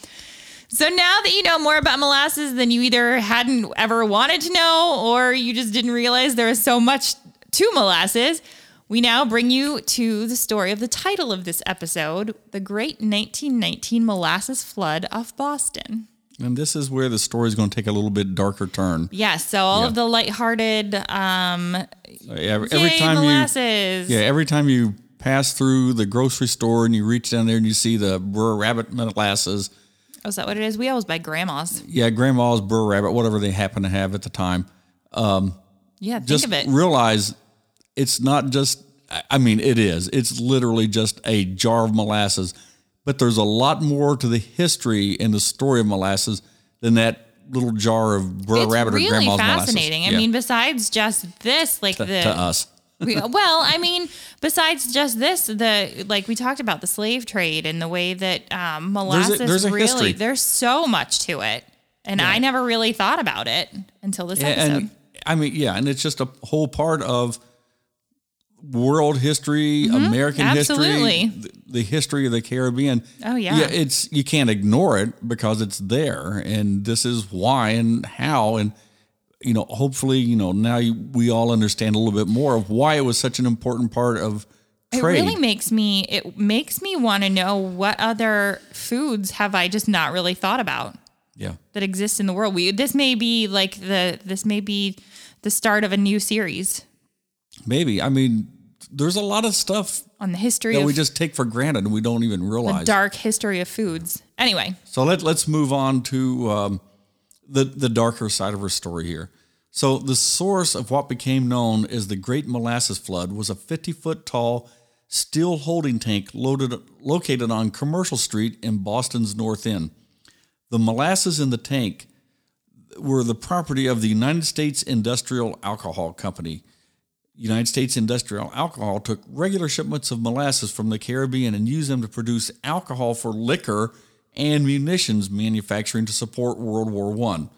Speaker 2: So now that you know more about molasses than you either hadn't ever wanted to know or you just didn't realize there is so much to molasses, we now bring you to the story of the title of this episode The Great 1919 Molasses Flood off Boston.
Speaker 1: And this is where the story is going to take a little bit darker turn.
Speaker 2: Yes, so all
Speaker 1: Yeah.
Speaker 2: of the lighthearted um
Speaker 1: Every, every time you. Yeah, every time you pass through the grocery store and you reach down there and you see the Brer Rabbit molasses,
Speaker 2: Oh, is that what it is? We always buy grandma's.
Speaker 1: yeah, grandma's Brer Rabbit, whatever they happen to have at the time, um,
Speaker 2: Yeah, think
Speaker 1: just
Speaker 2: of it.
Speaker 1: realize it's not just, I- mean, it is. It's literally just a jar of molasses, but there's a lot more to the history and the story of molasses than that little jar of Brer
Speaker 2: it's
Speaker 1: Rabbit or grandma's
Speaker 2: really
Speaker 1: grandma's
Speaker 2: fascinating. I
Speaker 1: Yeah,
Speaker 2: mean, besides just this, like the
Speaker 1: to us.
Speaker 2: We, well, I mean, besides just this, the like we talked about the slave trade and the way that um, molasses
Speaker 1: there's a
Speaker 2: really
Speaker 1: history.
Speaker 2: there's so much to it, and I never really thought about it until this
Speaker 1: Yeah,
Speaker 2: episode.
Speaker 1: and I mean, yeah, and it's just a whole part of world history, American
Speaker 2: Mm-hmm. absolutely.
Speaker 1: history, the, the history of the Caribbean.
Speaker 2: Oh, yeah.
Speaker 1: yeah. It's you can't ignore it because it's there, and this is why and how, and you know, hopefully, you know, now we all understand a little bit more of why it was such an important part of trade.
Speaker 2: It really makes me it makes me want to know what other foods have I just not really thought about
Speaker 1: yeah,
Speaker 2: that exist in the world. We this may be like the this may be the start of a new series
Speaker 1: maybe. I mean, there's a lot of stuff
Speaker 2: on the history
Speaker 1: that we just take for granted and we don't even realize.
Speaker 2: the dark history of foods. Anyway,
Speaker 1: So let let's move on to um, the the darker side of her story here. So the source of what became known as the Great Molasses Flood was a 50 foot tall steel holding tank loaded located on Commercial Street in Boston's North End. The molasses in the tank were the property of the United States Industrial Alcohol Company. United States Industrial Alcohol took regular shipments of molasses from the Caribbean and used them to produce alcohol for liquor and munitions manufacturing to support World War I.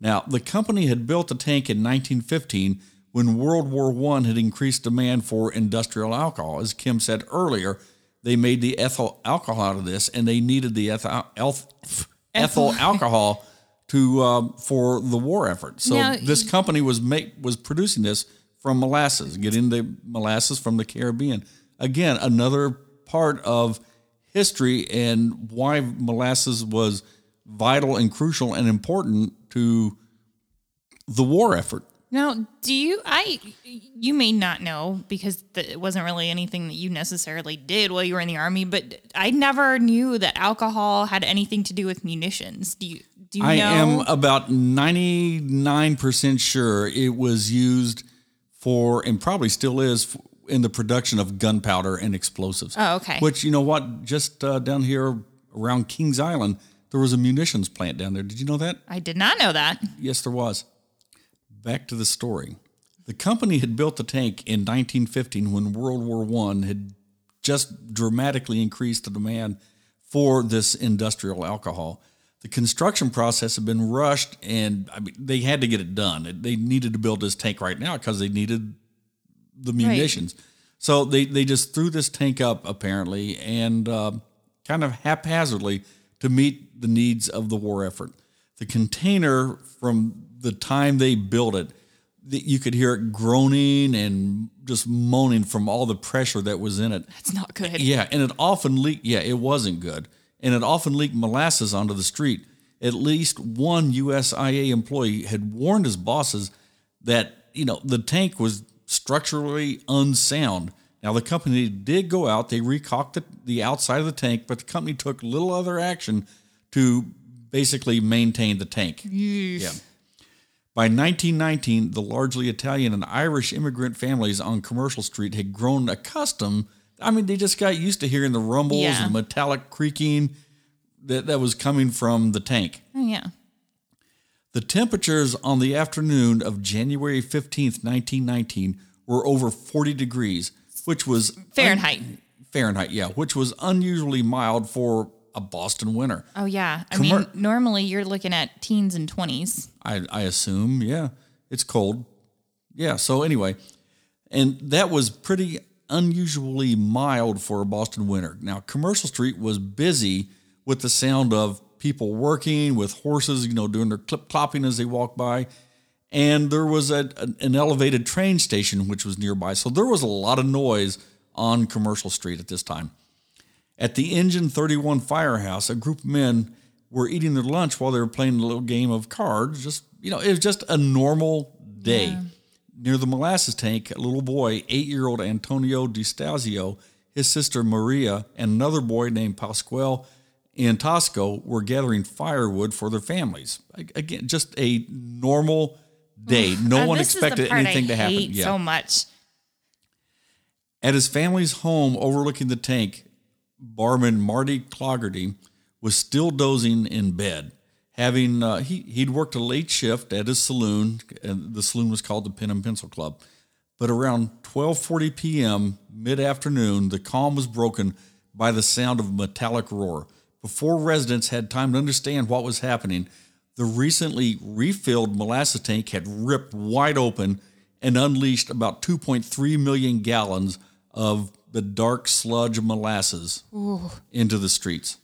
Speaker 1: Now, the company had built the tank in 1915 when World War I had increased demand for industrial alcohol. As Kim said earlier, they made the ethyl alcohol out of this and they needed the ethyl, elth- ethyl alcohol to um, for the war effort. So
Speaker 2: Now,
Speaker 1: this company was make was producing this from molasses, getting the molasses from the Caribbean. Again, another part of history and why molasses was vital and crucial and important to the war effort.
Speaker 2: Now, do you? I you may not know because it wasn't really anything that you necessarily did while you were in the army. But I never knew that alcohol had anything to do with munitions. Do you? Do you
Speaker 1: I
Speaker 2: know?
Speaker 1: am about 99% sure it was used for, and probably still is, in the production of gunpowder and explosives.
Speaker 2: Oh, okay.
Speaker 1: Which, you know what, just uh, down here around Kings Island, there was a munitions plant down there. Did you know that?
Speaker 2: I did not know that.
Speaker 1: Yes, there was. Back to the story. The company had built the tank in 1915 when World War One had just dramatically increased the demand for this industrial alcohol. The construction process had been rushed, and I mean, they had to get it done. They needed to build this tank right now because they needed the munitions. So they, they just threw this tank up apparently and uh, kind of haphazardly to meet the needs of the war effort. The container, from the time they built it, you could hear it groaning and just moaning from all the pressure that was in it.
Speaker 2: It's not good.
Speaker 1: Yeah, and it often leaked. Yeah, it wasn't good, and it often leaked molasses onto the street. At least one USIA employee had warned his bosses that you know the tank was structurally unsound. Now the company did go out; they recocked the, the outside of the tank, but the company took little other action to basically maintain the tank. Yeah. By 1919, the largely Italian and Irish immigrant families on Commercial Street had grown accustomed. I mean, they just got used to hearing the rumbles
Speaker 2: Yeah.
Speaker 1: and metallic creaking that, that was coming from the tank.
Speaker 2: Oh, yeah.
Speaker 1: The temperatures on the afternoon of January 15th, 1919 were over 40 degrees, which was
Speaker 2: Fahrenheit.
Speaker 1: Fahrenheit, yeah, which was unusually mild for a Boston winter.
Speaker 2: Oh, yeah. I
Speaker 1: Commer-
Speaker 2: mean, normally you're looking at teens and 20s.
Speaker 1: I, I assume, yeah. It's cold. Yeah, so anyway, and that was pretty unusually mild for a Boston winter. Now, Commercial Street was busy with the sound of people working, with horses, you know, doing their clip clopping as they walk by. And there was a, an- elevated train station which was nearby. So there was a lot of noise on Commercial Street at this time. At the Engine 31 firehouse, a group of men were eating their lunch while they were playing a little game of cards. Just, you know, it was just a normal day. Near the molasses tank, a little boy, eight year old Antonio DiStasio, his sister Maria, and another boy named Pasquale Antosco were gathering firewood for their families. Again, just a normal day. No
Speaker 2: Uh,
Speaker 1: one
Speaker 2: this is the
Speaker 1: expected anything
Speaker 2: I
Speaker 1: to happen.
Speaker 2: hate so much.
Speaker 1: At his family's home overlooking the tank, barman Marty Clougherty was still dozing in bed. Having uh, he he'd worked a late shift at his saloon, and the saloon was called the Pen and Pencil Club. But around 12:40 p.m. mid-afternoon, the calm was broken by the sound of a metallic roar. Before residents had time to understand what was happening, the recently refilled molasses tank had ripped wide open and unleashed about 2.3 million gallons of the dark sludge molasses into the streets.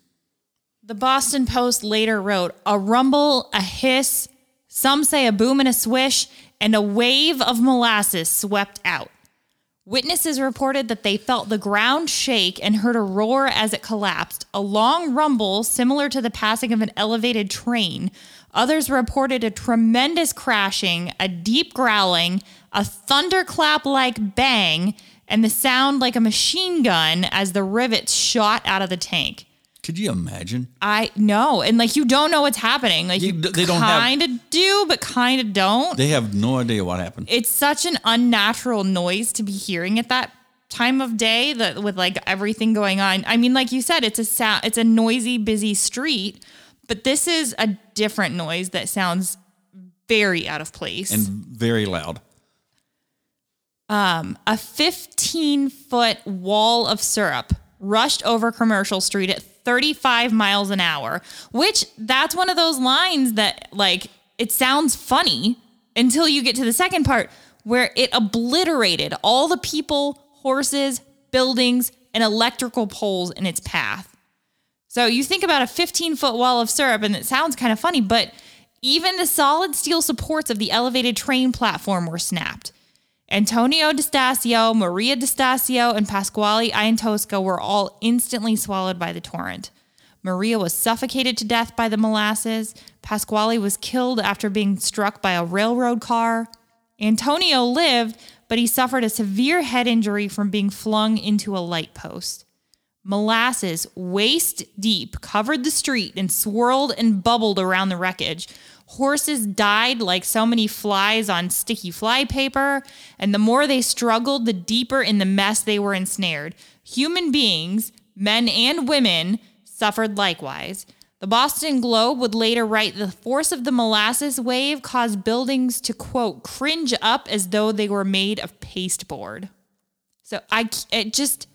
Speaker 2: The Boston Post later wrote a rumble, a hiss, some say a boom and a swish, and a wave of molasses swept out. Witnesses reported that they felt the ground shake and heard a roar as it collapsed, a long rumble similar to the passing of an elevated train. Others reported a tremendous crashing, a deep growling, a thunderclap like bang, and the sound like a machine gun as the rivets shot out of the tank.
Speaker 1: Could you imagine?
Speaker 2: I know, and like you don't know what's happening. Like
Speaker 1: You-
Speaker 2: you,
Speaker 1: they don't have-
Speaker 2: kind of do, but kind of don't.
Speaker 1: They have no idea what happened.
Speaker 2: it's such an unnatural noise to be hearing at that time of day that with like everything going on. I mean, like you said, it's a sound. It's a noisy, busy street, but this is a different noise that sounds very out of place.
Speaker 1: and very loud.
Speaker 2: Um, a 15 foot wall of syrup rushed over Commercial Street at 35 miles an hour, which that's one of those lines that, like, it sounds funny until you get to the second part where it obliterated all the people, horses, buildings, and electrical poles in its path. So you think about a 15 foot wall of syrup, and it sounds kind of funny, but even the solid steel supports of the elevated train platform were snapped. Antonio DiStasio, Maria DiStasio, and Pasquale Iantosca were all instantly swallowed by the torrent. Maria was suffocated to death by the molasses. Pasquale was killed after being struck by a railroad car. Antonio lived, but he suffered a severe head injury from being flung into a light post. Molasses waist deep covered the street and swirled and bubbled around the wreckage. Horses died like so many flies on sticky fly paper, and the more they struggled, the deeper in the mess they were ensnared. Human beings, men and women, suffered likewise. The Boston Globe would later write the force of the molasses wave caused buildings to, quote, cringe up as though they were made of pasteboard. So I, it just,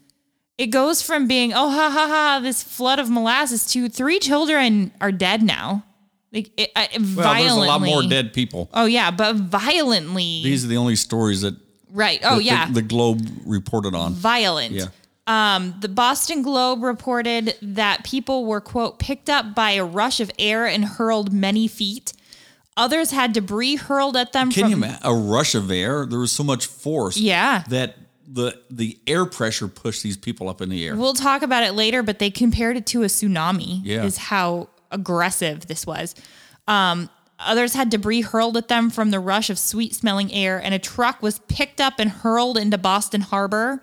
Speaker 2: it goes from being, oh, ha, ha, ha, this flood of molasses to three children are dead now. Like, it,
Speaker 1: Well,
Speaker 2: violently.
Speaker 1: there's a lot more dead people.
Speaker 2: Oh, yeah, but violently.
Speaker 1: These are the only stories that,
Speaker 2: right. Oh,
Speaker 1: that
Speaker 2: yeah.
Speaker 1: the, the Globe reported on.
Speaker 2: violent.
Speaker 1: Yeah.
Speaker 2: Um, the Boston Globe reported that people were, quote, picked up by a rush of air and hurled many feet. Others had debris hurled at them
Speaker 1: Can
Speaker 2: from
Speaker 1: you imagine a rush of air? There was so much force.
Speaker 2: Yeah.
Speaker 1: That the the air pressure pushed these people up in the air.
Speaker 2: We'll talk about it later, but they compared it to a tsunami.
Speaker 1: Yeah.
Speaker 2: Is how aggressive this was. Um, others had debris hurled at them from the rush of sweet smelling air, and a truck was picked up and hurled into Boston Harbor.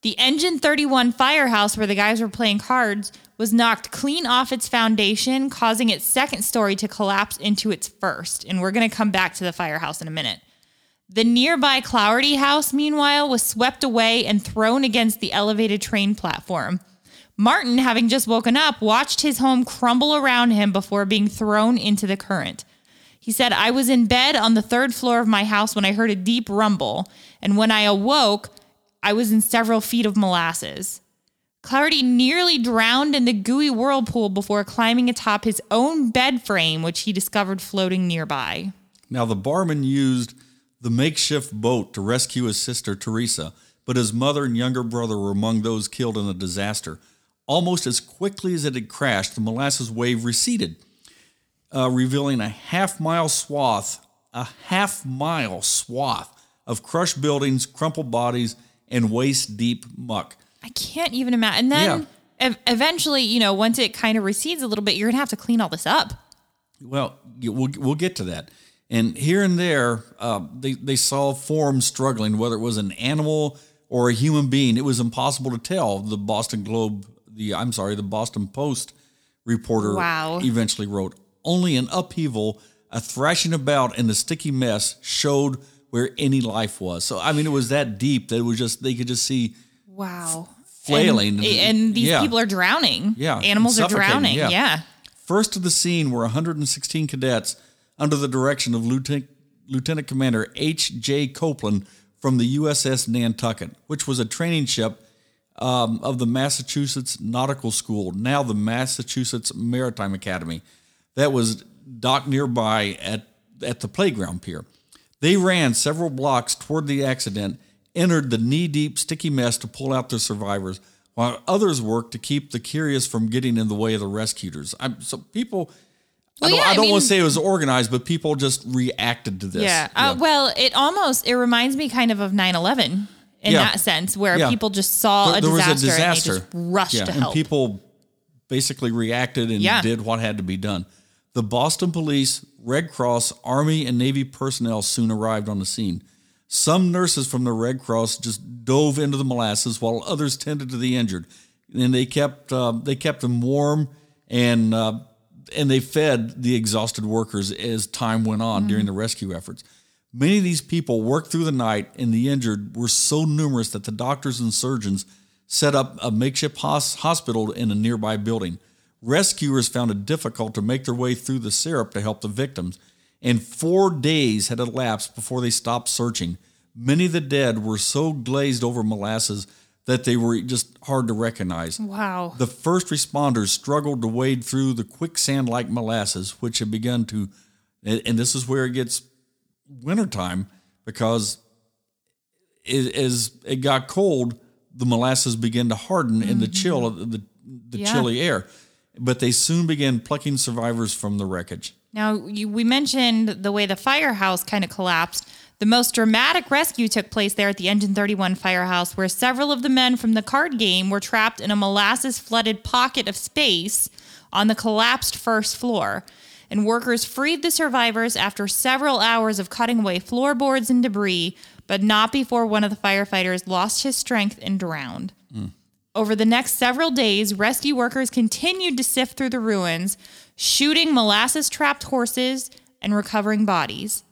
Speaker 2: The Engine 31 firehouse, where the guys were playing cards, was knocked clean off its foundation, causing its second story to collapse into its first. And we're going to come back to the firehouse in a minute. The nearby Clougherty house, meanwhile, was swept away and thrown against the elevated train platform. Martin, having just woken up, watched his home crumble around him before being thrown into the current. He said, I was in bed on the third floor of my house when I heard a deep rumble, and when I awoke, I was in several feet of molasses. Clougherty nearly drowned in the gooey whirlpool before climbing atop his own bed frame, which he discovered floating nearby.
Speaker 1: Now, the barman used the makeshift boat to rescue his sister, Teresa, but his mother and younger brother were among those killed in the disaster. Almost as quickly as it had crashed, the molasses wave receded, uh, revealing a half mile swath, a half mile swath of crushed buildings, crumpled bodies, and waist deep muck.
Speaker 2: I can't even imagine. And then ev- eventually, you know, once it kind of recedes a little bit, you're going to have to clean all this up.
Speaker 1: Well, we'll, we'll get to that. And here and there, uh, they, they saw forms struggling, whether it was an animal or a human being. It was impossible to tell. The Boston Globe, the I'm sorry, the Boston Post reporter
Speaker 2: Wow.
Speaker 1: eventually wrote, only an upheaval, a thrashing about, and the sticky mess showed where any life was. So I mean, it was that deep that it was just they could just see.
Speaker 2: Wow.
Speaker 1: Flailing.
Speaker 2: And, and these
Speaker 1: Yeah.
Speaker 2: people are drowning.
Speaker 1: Yeah,
Speaker 2: Animals are drowning.
Speaker 1: yeah.
Speaker 2: Yeah.
Speaker 1: First to the scene were 116 cadets under the direction of Lieutenant, Lieutenant Commander H.J. Copeland from the USS Nantucket, which was a training ship um, of the Massachusetts Nautical School, now the Massachusetts Maritime Academy, that was docked nearby at, at the playground pier. They ran several blocks toward the accident, entered the knee deep, sticky mess to pull out the survivors, while others worked to keep the curious from getting in the way of the rescuers. I'm, so people.
Speaker 2: Well,
Speaker 1: I don't,
Speaker 2: yeah,
Speaker 1: I
Speaker 2: I
Speaker 1: don't
Speaker 2: mean-
Speaker 1: want to say it was organized, but people just reacted to this.
Speaker 2: Yeah. Uh, well, it almost it reminds me kind of of 9/11 in
Speaker 1: Yeah.
Speaker 2: that sense, where
Speaker 1: Yeah.
Speaker 2: people just saw
Speaker 1: There-
Speaker 2: a,
Speaker 1: there was
Speaker 2: disaster
Speaker 1: a disaster.
Speaker 2: and they just rushed
Speaker 1: yeah,
Speaker 2: to
Speaker 1: and
Speaker 2: help.
Speaker 1: people basically reacted and did what had to be done. The Boston Police, Red Cross, Army, and Navy personnel soon arrived on the scene. Some nurses from the Red Cross just dove into the molasses, while others tended to the injured, and they kept uh, they kept them warm and uh, and they fed the exhausted workers as time went on during the rescue efforts. Many of these people worked through the night, and the injured were so numerous that the doctors and surgeons set up a makeshift hos- hospital in a nearby building. Rescuers found it difficult to make their way through the syrup to help the victims, and four days had elapsed before they stopped searching. Many of the dead were so glazed over molasses that they were just hard to recognize.
Speaker 2: wow.
Speaker 1: The first responders struggled to wade through the quicksand like molasses, which had begun to, and and this is where it gets wintertime because as- as it got cold, the molasses began to harden in the chill mm-hmm. of the, the
Speaker 2: Yeah.
Speaker 1: chilly air. But they soon began plucking survivors from the wreckage.
Speaker 2: Now, you, we mentioned the way the firehouse kind of collapsed. The most dramatic rescue took place there at the Engine 31 firehouse, where several of the men from the card game were trapped in a molasses flooded pocket of space on the collapsed first floor. And workers freed the survivors after several hours of cutting away floorboards and debris, but not before one of the firefighters lost his strength and drowned. Over the next several days, rescue workers continued to sift through the ruins, shooting molasses trapped horses and recovering bodies.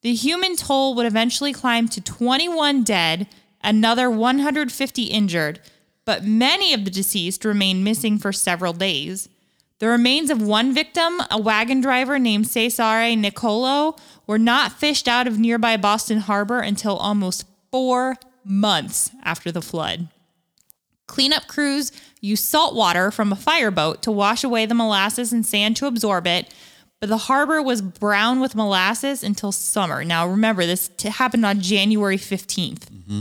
Speaker 2: The human toll would eventually climb to 21 dead, another 150 injured, but many of the deceased remained missing for several days. The remains of one victim, a wagon driver named Cesare Nicolo, were not fished out of nearby Boston Harbor until almost four months after the flood. Cleanup crews used salt water from a fireboat to wash away the molasses and sand to absorb it, but the harbor was brown with molasses until summer. Now, remember, this t- happened on January 15th. Mm-hmm.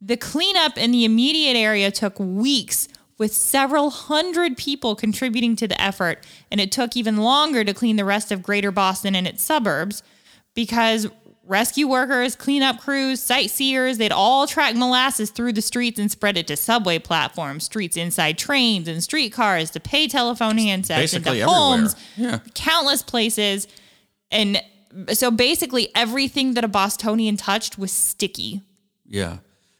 Speaker 2: The cleanup in the immediate area took weeks, with several hundred people contributing to the effort, and it took even longer to clean the rest of Greater Boston and its suburbs because rescue workers, cleanup crews, sightseers, they'd all track molasses through the streets and spread it to subway platforms, streets inside trains and streetcars, to pay telephone handsets,
Speaker 1: Basically
Speaker 2: into homes.
Speaker 1: Yeah.
Speaker 2: countless places. And so basically everything that a Bostonian touched was sticky.
Speaker 1: Yeah.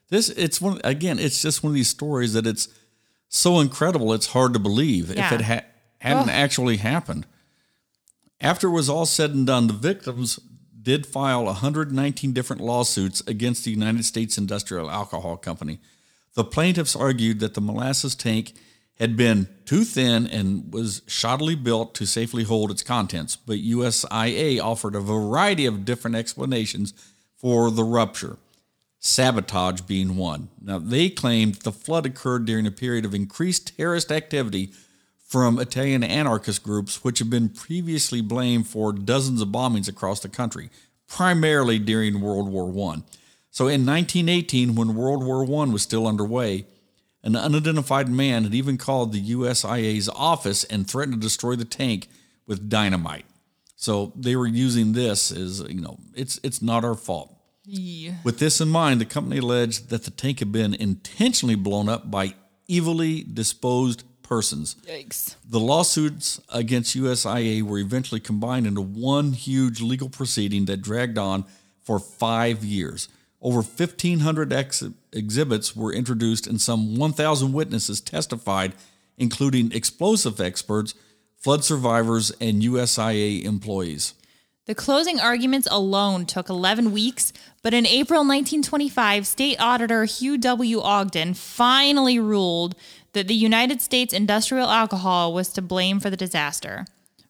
Speaker 1: This it's one again, it's just one of these stories that it's so incredible it's hard to believe if it ha- hadn't
Speaker 2: Ugh.
Speaker 1: actually happened. After it was all said and done, the victims did file 119 different lawsuits against the United States Industrial Alcohol Company. The plaintiffs argued that the molasses tank had been too thin and was shoddily built to safely hold its contents, but USIA offered a variety of different explanations for the rupture sabotage being one. Now, they claimed the flood occurred during a period of increased terrorist activity from Italian anarchist groups, which had been previously blamed for dozens of bombings across the country, primarily during World War I. So, in 1918, when World War I was still underway, an unidentified man had even called the USIA's office and threatened to destroy the tank with dynamite. So they were using this as, you know, it's it's not our fault. With this in mind, the company alleged that the tank had been intentionally blown up by evilly disposed persons.
Speaker 2: Yikes.
Speaker 1: The lawsuits against USIA were eventually combined into one huge legal proceeding that dragged on for five years. Over 1,500 ex- exhibits were introduced, and some 1,000 witnesses testified, including explosive experts, flood survivors, and USIA employees.
Speaker 2: The closing arguments alone took 11 weeks, but in April 1925, State Auditor Hugh W. Ogden finally ruled that the United States Industrial Alcohol was to blame for the disaster.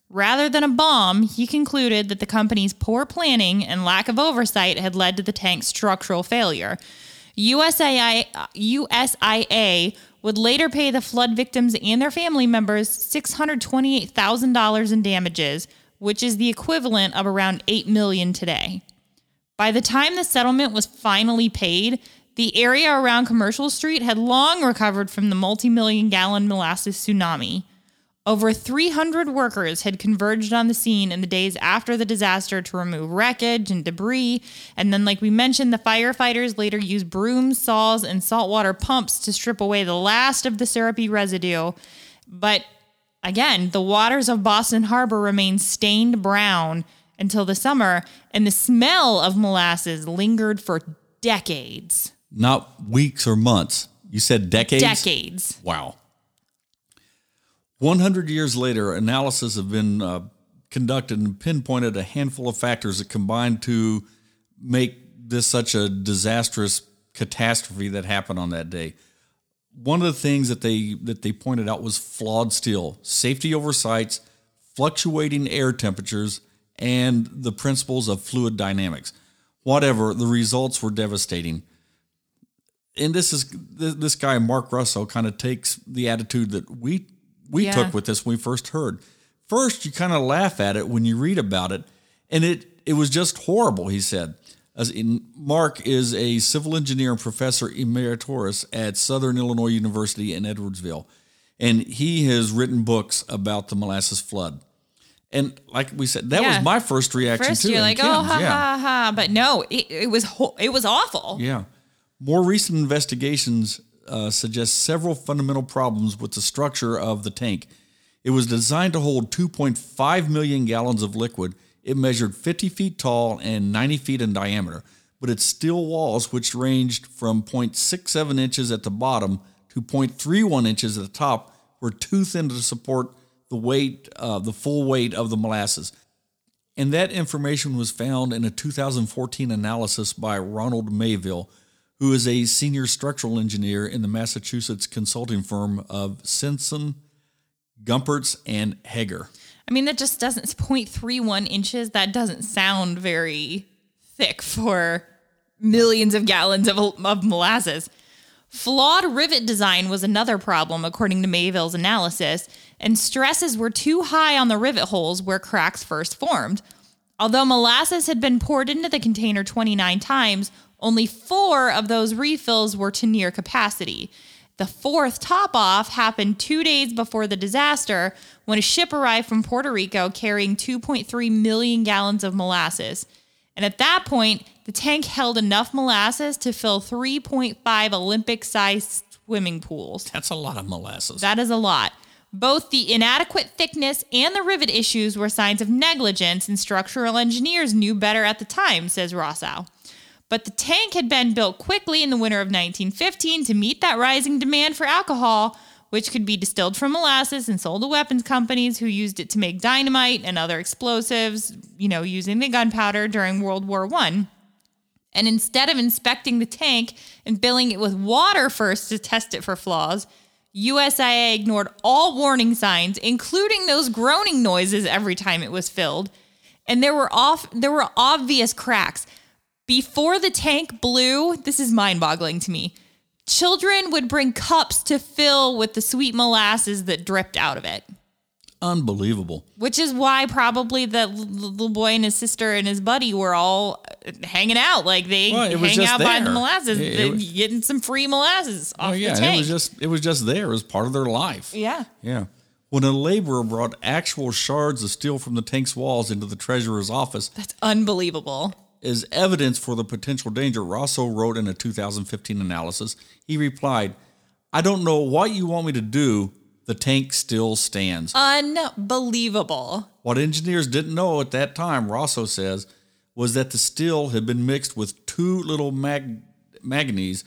Speaker 2: Rather than a bomb, he concluded that the company's poor planning and lack of oversight had led to the tank's structural failure. USIA, USIA would later pay the flood victims and their family members $628,000 in damages, which is the equivalent of around 8 million today. By the time the settlement was finally paid, the area around Commercial Street had long recovered from the multi-million gallon molasses tsunami. Over 300 workers had converged on the scene in the days after the disaster to remove wreckage and debris. And then, like we mentioned, the firefighters later used brooms, saws, and saltwater pumps to strip away the last of the syrupy residue. But again, the waters of Boston Harbor remained stained brown until the summer, and the smell of molasses lingered for decades.
Speaker 1: Not weeks or months. You said decades?
Speaker 2: Decades.
Speaker 1: Wow. 100 years later, analysis have been uh, conducted and pinpointed a handful of factors that combined to make this such a disastrous catastrophe that happened on that day. One of the things that they that they pointed out was flawed steel, safety oversights, fluctuating air temperatures, and the principles of fluid dynamics. Whatever, the results were devastating and this is this, guy Mark Rossow kind of takes the attitude that we we
Speaker 2: Yeah.
Speaker 1: took with this when we first heard. First, you kind of laugh at it when you read about it, and it it was just horrible. He said, as in, Mark is a civil engineer and professor emeritus at Southern Illinois University in Edwardsville, and he has written books about the molasses flood. And like we said, that
Speaker 2: Yeah.
Speaker 1: was my first reaction
Speaker 2: First,
Speaker 1: too.
Speaker 2: you're like, oh, ha,
Speaker 1: yeah.
Speaker 2: ha, ha. But no, it, it was ho- it was awful.
Speaker 1: Yeah. More recent investigations uh, suggest several fundamental problems with the structure of the tank. It was designed to hold 2.5 million gallons of liquid. It measured 50 feet tall and 90 feet in diameter, but its steel walls, which ranged from 0.67 inches at the bottom to to 0.31 inches at the top were too thin to support the weight, uh, the full weight of the molasses. And that information was found in a 2014 analysis by Ronald Mayville, who is a senior structural engineer in the Massachusetts consulting firm of Simpson, Gumpertz, and Heger.
Speaker 2: I mean, that just doesn't, it's 0.31 inches. That doesn't sound very thick for millions of gallons of, of molasses. Flawed rivet design was another problem, according to Mayville's analysis, and stresses were too high on the rivet holes where cracks first formed. Although molasses had been poured into the container 29 times, only four of those refills were to near capacity. The fourth top off happened two days before the disaster when a ship arrived from Puerto Rico carrying 2.3 million gallons of molasses. And at that point, the tank held enough molasses to fill 3.5 Olympic sized swimming pools.
Speaker 1: That's a lot of molasses.
Speaker 2: That is a lot. Both the inadequate thickness and the rivet issues were signs of negligence, and structural engineers knew better at the time, says Rossow. But the tank had been built quickly in the winter of 1915 to meet that rising demand for alcohol, which could be distilled from molasses and sold to weapons companies who used it to make dynamite and other explosives, you know, using the gunpowder during World War One. And instead of inspecting the tank and filling it with water first to test it for flaws, USIA ignored all warning signs, including those groaning noises every time it was filled. And there were off there were obvious cracks. Before the tank blew, this is mind-boggling to me. Children would bring cups to fill with the sweet molasses that dripped out of it.
Speaker 1: Unbelievable.
Speaker 2: Which is why probably the little boy and his sister and his buddy were all uh, hanging out. Like they
Speaker 1: Well,
Speaker 2: hang out by the molasses,
Speaker 1: It- it was-
Speaker 2: getting some free molasses oh, off
Speaker 1: Oh yeah,
Speaker 2: the tank.
Speaker 1: it was just it was just there. It was part of their life.
Speaker 2: yeah.
Speaker 1: Yeah. When a laborer brought actual shards of steel from the tank's walls into the treasurer's office
Speaker 2: That's unbelievable.
Speaker 1: As evidence for the potential danger, Rossow wrote in a 2015 analysis. He replied, "I don't know what you want me to do. The tank still stands."
Speaker 2: Unbelievable.
Speaker 1: What engineers didn't know at that time, Rossow says, was that the steel had been mixed with too little mag- manganese,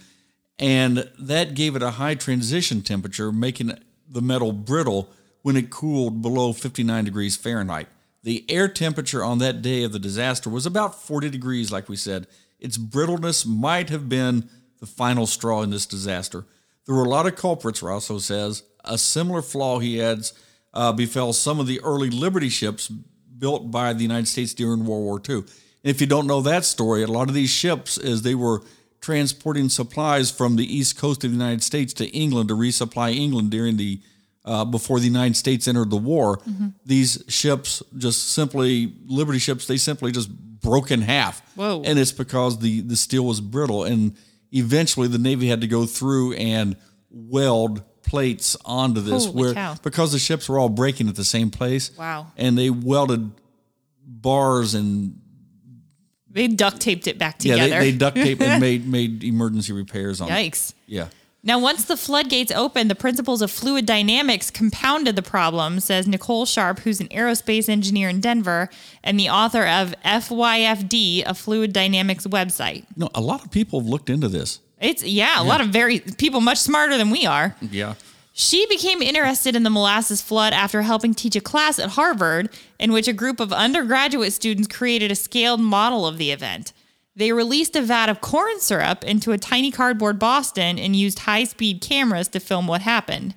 Speaker 1: and that gave it a high transition temperature, making the metal brittle when it cooled below 59 degrees Fahrenheit. The air temperature on that day of the disaster was about 40 degrees, like we said. Its brittleness might have been the final straw in this disaster. There were a lot of culprits, Rossow says. A similar flaw, he adds, uh, befell some of the early Liberty ships built by the United States during World War II. And if you don't know that story, a lot of these ships, as they were transporting supplies from the east coast of the United States to England to resupply England during the uh, before the United States entered the war, these ships just simply Liberty ships they simply just broke in half.
Speaker 2: Whoa.
Speaker 1: And it's because the the steel was brittle, and eventually the Navy had to go through and weld plates onto this
Speaker 2: Holy
Speaker 1: where
Speaker 2: cow.
Speaker 1: because the ships were all breaking at the same place.
Speaker 2: Wow.
Speaker 1: And they welded bars and
Speaker 2: They duct taped it back
Speaker 1: yeah,
Speaker 2: together.
Speaker 1: they, they duct taped and made made emergency repairs on it.
Speaker 2: Yikes.
Speaker 1: Yeah.
Speaker 2: Now, once the floodgates opened, the principles of fluid dynamics compounded the problem, says Nicole Sharp, who's an aerospace engineer in Denver and the author of FYFD, a fluid dynamics website.
Speaker 1: No, a lot of people have looked into this.
Speaker 2: It's, yeah, a lot of very people much smarter than we are.
Speaker 1: Yeah.
Speaker 2: She became interested in the molasses flood after helping teach a class at Harvard in which a group of undergraduate students created a scaled model of the event. They released a vat of corn syrup into a tiny cardboard Boston and used high speed cameras to film what happened.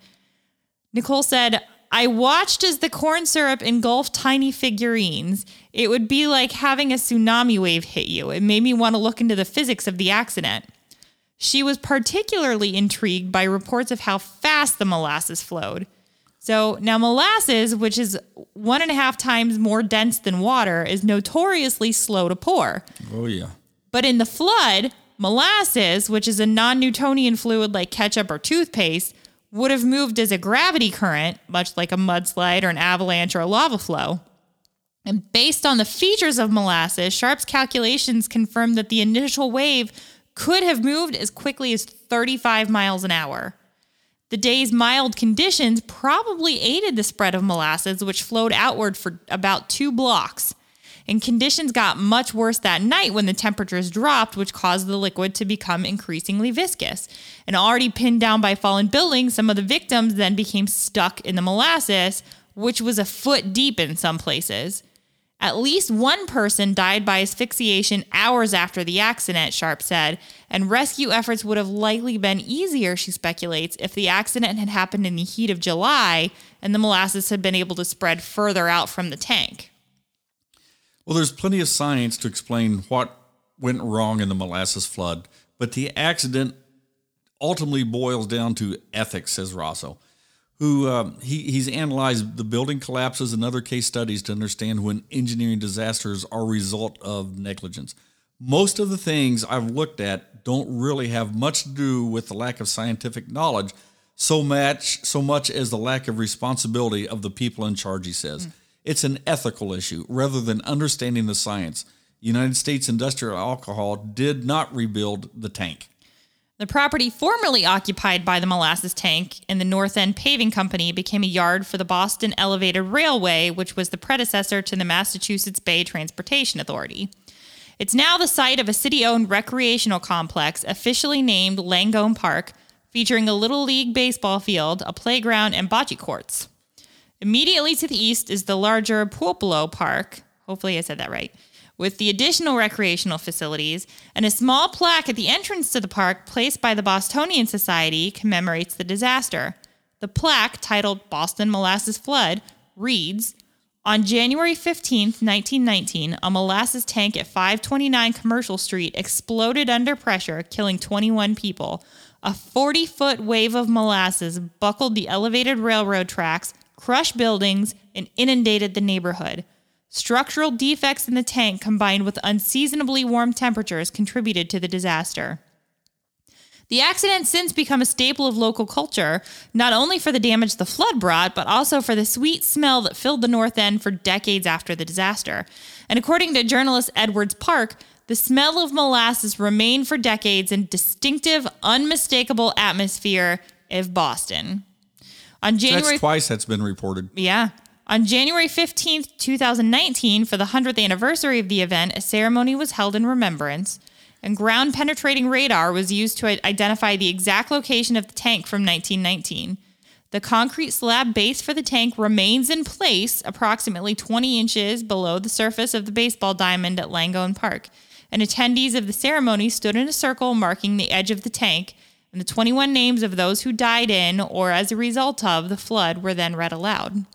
Speaker 2: Nicole said, I watched as the corn syrup engulfed tiny figurines. It would be like having a tsunami wave hit you. It made me want to look into the physics of the accident. She was particularly intrigued by reports of how fast the molasses flowed. So now, molasses, which is one and a half times more dense than water, is notoriously slow to pour.
Speaker 1: Oh yeah.
Speaker 2: But in the flood, molasses, which is a non Newtonian fluid like ketchup or toothpaste, would have moved as a gravity current, much like a mudslide or an avalanche or a lava flow. And based on the features of molasses, Sharp's calculations confirmed that the initial wave could have moved as quickly as 35 miles an hour. The day's mild conditions probably aided the spread of molasses, which flowed outward for about two blocks. And conditions got much worse that night when the temperatures dropped, which caused the liquid to become increasingly viscous. And already pinned down by fallen buildings, some of the victims then became stuck in the molasses, which was a foot deep in some places. At least one person died by asphyxiation hours after the accident, Sharp said, and rescue efforts would have likely been easier, she speculates, if the accident had happened in the heat of July and the molasses had been able to spread further out from the tank.
Speaker 1: Well, there's plenty of science to explain what went wrong in the molasses flood, but the accident ultimately boils down to ethics, says Rossow who um, he, he's analyzed the building collapses and other case studies to understand when engineering disasters are a result of negligence. Most of the things I've looked at don't really have much to do with the lack of scientific knowledge, so much so much as the lack of responsibility of the people in charge. He says mm. It's an ethical issue rather than understanding the science. United States Industrial Alcohol did not rebuild the tank.
Speaker 2: The property formerly occupied by the molasses tank and the North End Paving Company became a yard for the Boston Elevated Railway, which was the predecessor to the Massachusetts Bay Transportation Authority. It's now the site of a city owned recreational complex officially named Langone Park, featuring a Little League baseball field, a playground, and bocce courts. Immediately to the east is the larger Pueblo Park. Hopefully, I said that right with the additional recreational facilities, and a small plaque at the entrance to the park placed by the Bostonian Society commemorates the disaster. The plaque, titled Boston Molasses Flood, reads On January 15, 1919, a molasses tank at 529 Commercial Street exploded under pressure, killing 21 people. A 40 foot wave of molasses buckled the elevated railroad tracks, crushed buildings, and inundated the neighborhood. Structural defects in the tank combined with unseasonably warm temperatures contributed to the disaster. The accident since become a staple of local culture, not only for the damage the flood brought, but also for the sweet smell that filled the North End for decades after the disaster. And according to journalist Edwards Park, the smell of molasses remained for decades in distinctive, unmistakable atmosphere of Boston.
Speaker 1: On January that's twice that's been reported.
Speaker 2: Yeah. On January 15th, 2019, for the 100th anniversary of the event, a ceremony was held in remembrance, and ground penetrating radar was used to identify the exact location of the tank from 1919. The concrete slab base for the tank remains in place approximately 20 inches below the surface of the baseball diamond at Langone Park, and attendees of the ceremony stood in a circle marking the edge of the tank, and the 21 names of those who died in or as a result of the flood were then read aloud.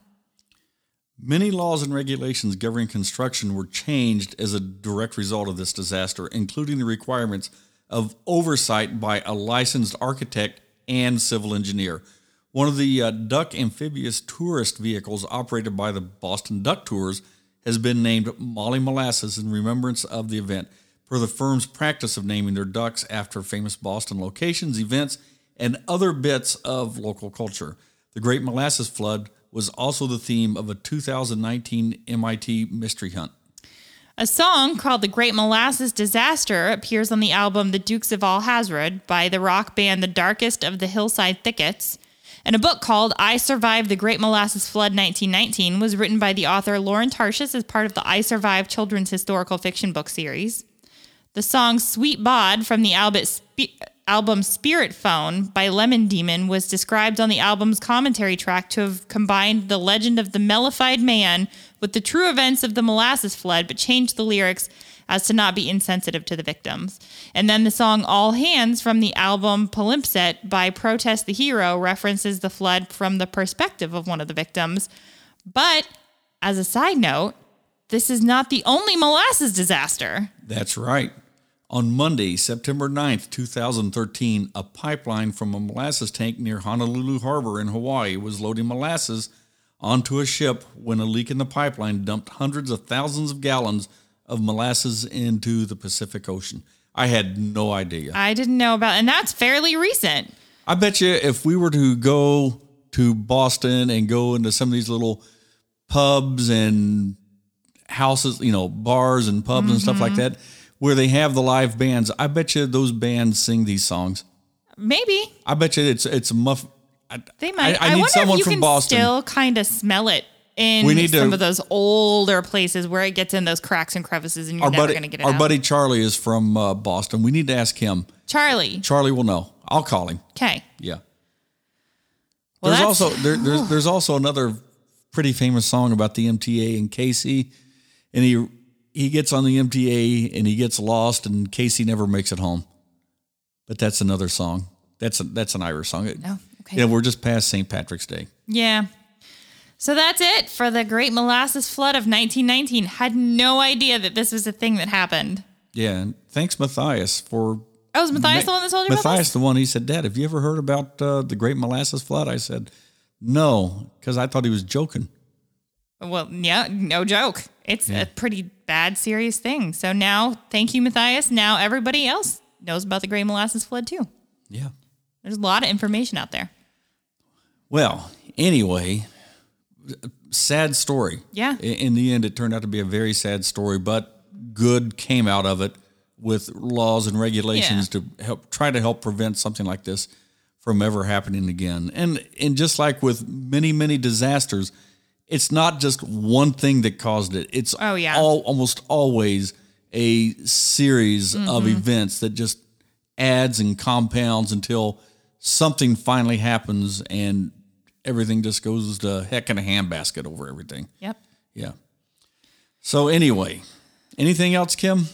Speaker 1: Many laws and regulations governing construction were changed as a direct result of this disaster, including the requirements of oversight by a licensed architect and civil engineer. One of the uh, duck amphibious tourist vehicles operated by the Boston Duck Tours has been named Molly Molasses in remembrance of the event, per the firm's practice of naming their ducks after famous Boston locations, events, and other bits of local culture. The Great Molasses Flood was also the theme of a 2019 MIT mystery hunt.
Speaker 2: A song called The Great Molasses Disaster appears on the album The Dukes of Alhazred by the rock band The Darkest of the Hillside Thickets. And a book called I Survived the Great Molasses Flood 1919 was written by the author Lauren Tarshis as part of the I Survived children's historical fiction book series. The song Sweet Bod from the album Spirit Phone by Lemon Demon was described on the album's commentary track to have combined the legend of the mellified man with the true events of the molasses flood, but changed the lyrics as to not be insensitive to the victims. And then the song All Hands from the album Palimpsest by Protest the Hero references the flood from the perspective of one of the victims. But as a side note, this is not the only molasses disaster.
Speaker 1: That's right. On Monday, September 9th, 2013, a pipeline from a molasses tank near Honolulu Harbor in Hawaii was loading molasses onto a ship when a leak in the pipeline dumped hundreds of thousands of gallons of molasses into the Pacific Ocean. I had no idea.
Speaker 2: I didn't know about, and that's fairly recent.
Speaker 1: I bet you if we were to go to Boston and go into some of these little pubs and houses, you know, bars and pubs mm-hmm. and stuff like mm-hmm. that, where they have the live bands. I bet you those bands sing these songs.
Speaker 2: Maybe.
Speaker 1: I bet you it's it's a muff.
Speaker 2: I, they might. I, I, I need someone from Boston. Still kind of smell it in
Speaker 1: We need to-
Speaker 2: some of those older places where it gets in those cracks and crevices, and you're
Speaker 1: Our
Speaker 2: never going to get it
Speaker 1: our
Speaker 2: out.
Speaker 1: buddy Charlie is from uh, Boston. We need to ask him.
Speaker 2: Charlie.
Speaker 1: Charlie will know. I'll call him.
Speaker 2: Okay.
Speaker 1: Yeah.
Speaker 2: Well,
Speaker 1: there's also there, there's there's also another pretty famous song about the MTA and Casey, and he he gets on the MTA and he gets lost and Casey never makes it home. But that's another song. That's a, that's an Irish song.
Speaker 2: Oh, okay.
Speaker 1: Yeah, we're just past St. Patrick's Day.
Speaker 2: Yeah. So that's it for the Great Molasses Flood of 1919. Had no idea that this was a thing that happened.
Speaker 1: Yeah, thanks Matthias for
Speaker 2: Oh, was Matthias the one that told you about
Speaker 1: Matthias the one. He said, "Dad, have you ever heard about uh, the Great Molasses Flood?" I said, "No," because I thought he was joking.
Speaker 2: Well, yeah, no joke. It's a pretty bad, serious thing. So now, thank you, Matthias. Now everybody else knows about the Great Molasses Flood too.
Speaker 1: Yeah.
Speaker 2: There's a lot of information out there.
Speaker 1: Well, anyway, sad story.
Speaker 2: Yeah.
Speaker 1: In the end, it turned out to be a very sad story, but good came out of it with laws and regulations to help try to help prevent something like this from ever happening again. And and just like with many many disasters, it's not just one thing that caused it. It's
Speaker 2: Oh, yeah.
Speaker 1: all almost always a series of
Speaker 2: Mm-hmm.
Speaker 1: events that just adds and compounds until something finally happens and everything just goes to heck in a handbasket over everything.
Speaker 2: Yep.
Speaker 1: Yeah. So anyway, anything else, Kim?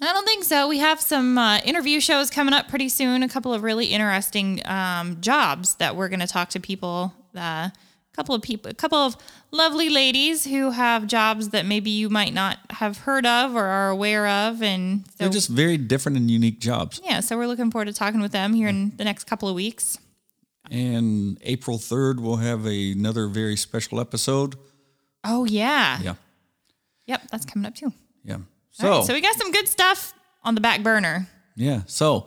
Speaker 2: I don't think so. We have some uh, interview shows coming up pretty soon. A couple of really interesting um, jobs that we're going to talk to people. Uh, couple of people, a couple of lovely ladies who have jobs that maybe you might not have heard of or are aware of, and so
Speaker 1: They're just very different and unique jobs.
Speaker 2: yeah. So we're looking forward to talking with them here in the next couple of weeks.
Speaker 1: And April 3rd, we'll have another very special episode.
Speaker 2: Oh yeah.
Speaker 1: Yeah.
Speaker 2: Yep, that's coming up too.
Speaker 1: Yeah. So,
Speaker 2: right, so we got some good stuff on the back burner.
Speaker 1: yeah. So,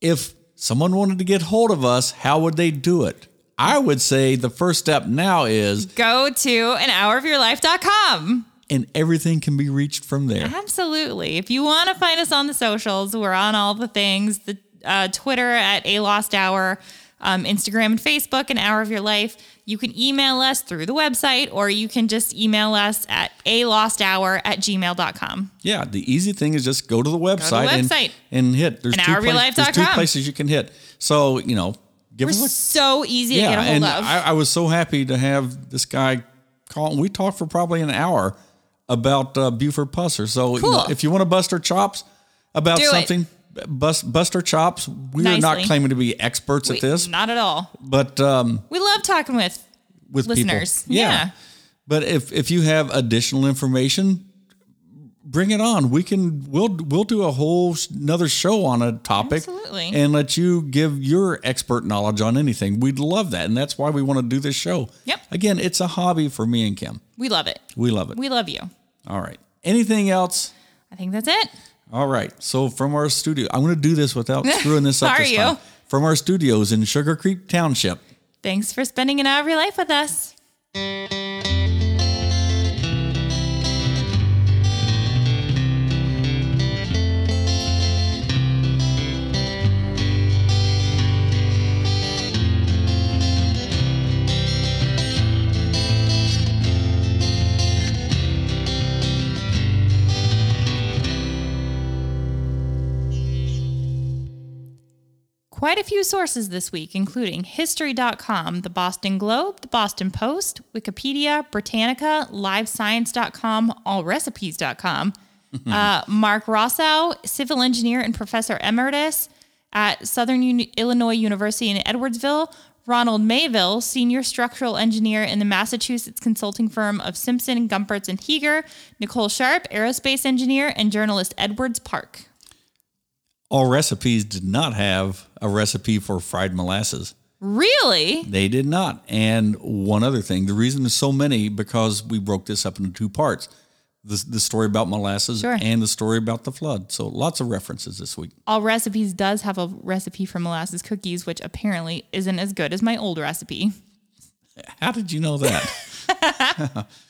Speaker 1: if someone wanted to get hold of us, how would they do it? I would say the first step now is,
Speaker 2: Go to an hourofyourlife.com.
Speaker 1: and everything can be reached from there.
Speaker 2: Absolutely. If you want to find us on the socials, we're on all the things. The uh, Twitter at a lost hour, um, Instagram and Facebook, an hour of your life. You can email us through the website, or you can just email us at a lost hour at gmail.com.
Speaker 1: Yeah, the easy thing is just go to the website,
Speaker 2: website.
Speaker 1: And, and hit. There's
Speaker 2: An
Speaker 1: two, there's two places you can hit. So you know, give
Speaker 2: We're
Speaker 1: us a
Speaker 2: so easy to
Speaker 1: yeah.
Speaker 2: get a hold
Speaker 1: and
Speaker 2: of.
Speaker 1: I, I was so happy to have this guy call. We talked for probably an hour about uh, Buford Pusser. So you know, if you want to bust our chops about
Speaker 2: Do
Speaker 1: something, bust bust our chops. We are not claiming to be experts
Speaker 2: We-
Speaker 1: at this,
Speaker 2: Not at all.
Speaker 1: but um,
Speaker 2: We love talking with
Speaker 1: with
Speaker 2: listeners.
Speaker 1: people,
Speaker 2: Yeah.
Speaker 1: But if if you have additional information, bring it on. We can we'll we'll do a whole another show on a topic
Speaker 2: Absolutely.
Speaker 1: and let you give your expert knowledge on anything. We'd love that, and that's why we want to do this show.
Speaker 2: Yep.
Speaker 1: Again, it's a hobby for me and Kim.
Speaker 2: We love it.
Speaker 1: We love it.
Speaker 2: We love you.
Speaker 1: All right. Anything else?
Speaker 2: I think that's it.
Speaker 1: All right. So from our studio, I'm going to do this without screwing this up.
Speaker 2: Are
Speaker 1: this
Speaker 2: you?
Speaker 1: time. From our studios in Sugar Creek Township.
Speaker 2: Thanks for spending an hour of your life with us. Quite a few sources this week, including History.com, the Boston Globe, the Boston Post, Wikipedia, Britannica, LiveScience.com, AllRecipes.com. uh, Mark Rossow, civil engineer and professor emeritus at Southern Uni- Illinois University in Edwardsville. Ronald Mayville, senior structural engineer in the Massachusetts consulting firm of Simpson, Gumpertz, and Heger. Nicole Sharp, aerospace engineer, and journalist Edwards Park.
Speaker 1: All recipes did not have a recipe for fried molasses.
Speaker 2: Really?
Speaker 1: They did not. And one other thing, the reason there's so many because we broke this up into two parts. The, the story about molasses
Speaker 2: Sure.
Speaker 1: and the story about the flood. So lots of references this week.
Speaker 2: All Recipes does have a recipe for molasses cookies, which apparently isn't as good as my old recipe.
Speaker 1: How did you know that?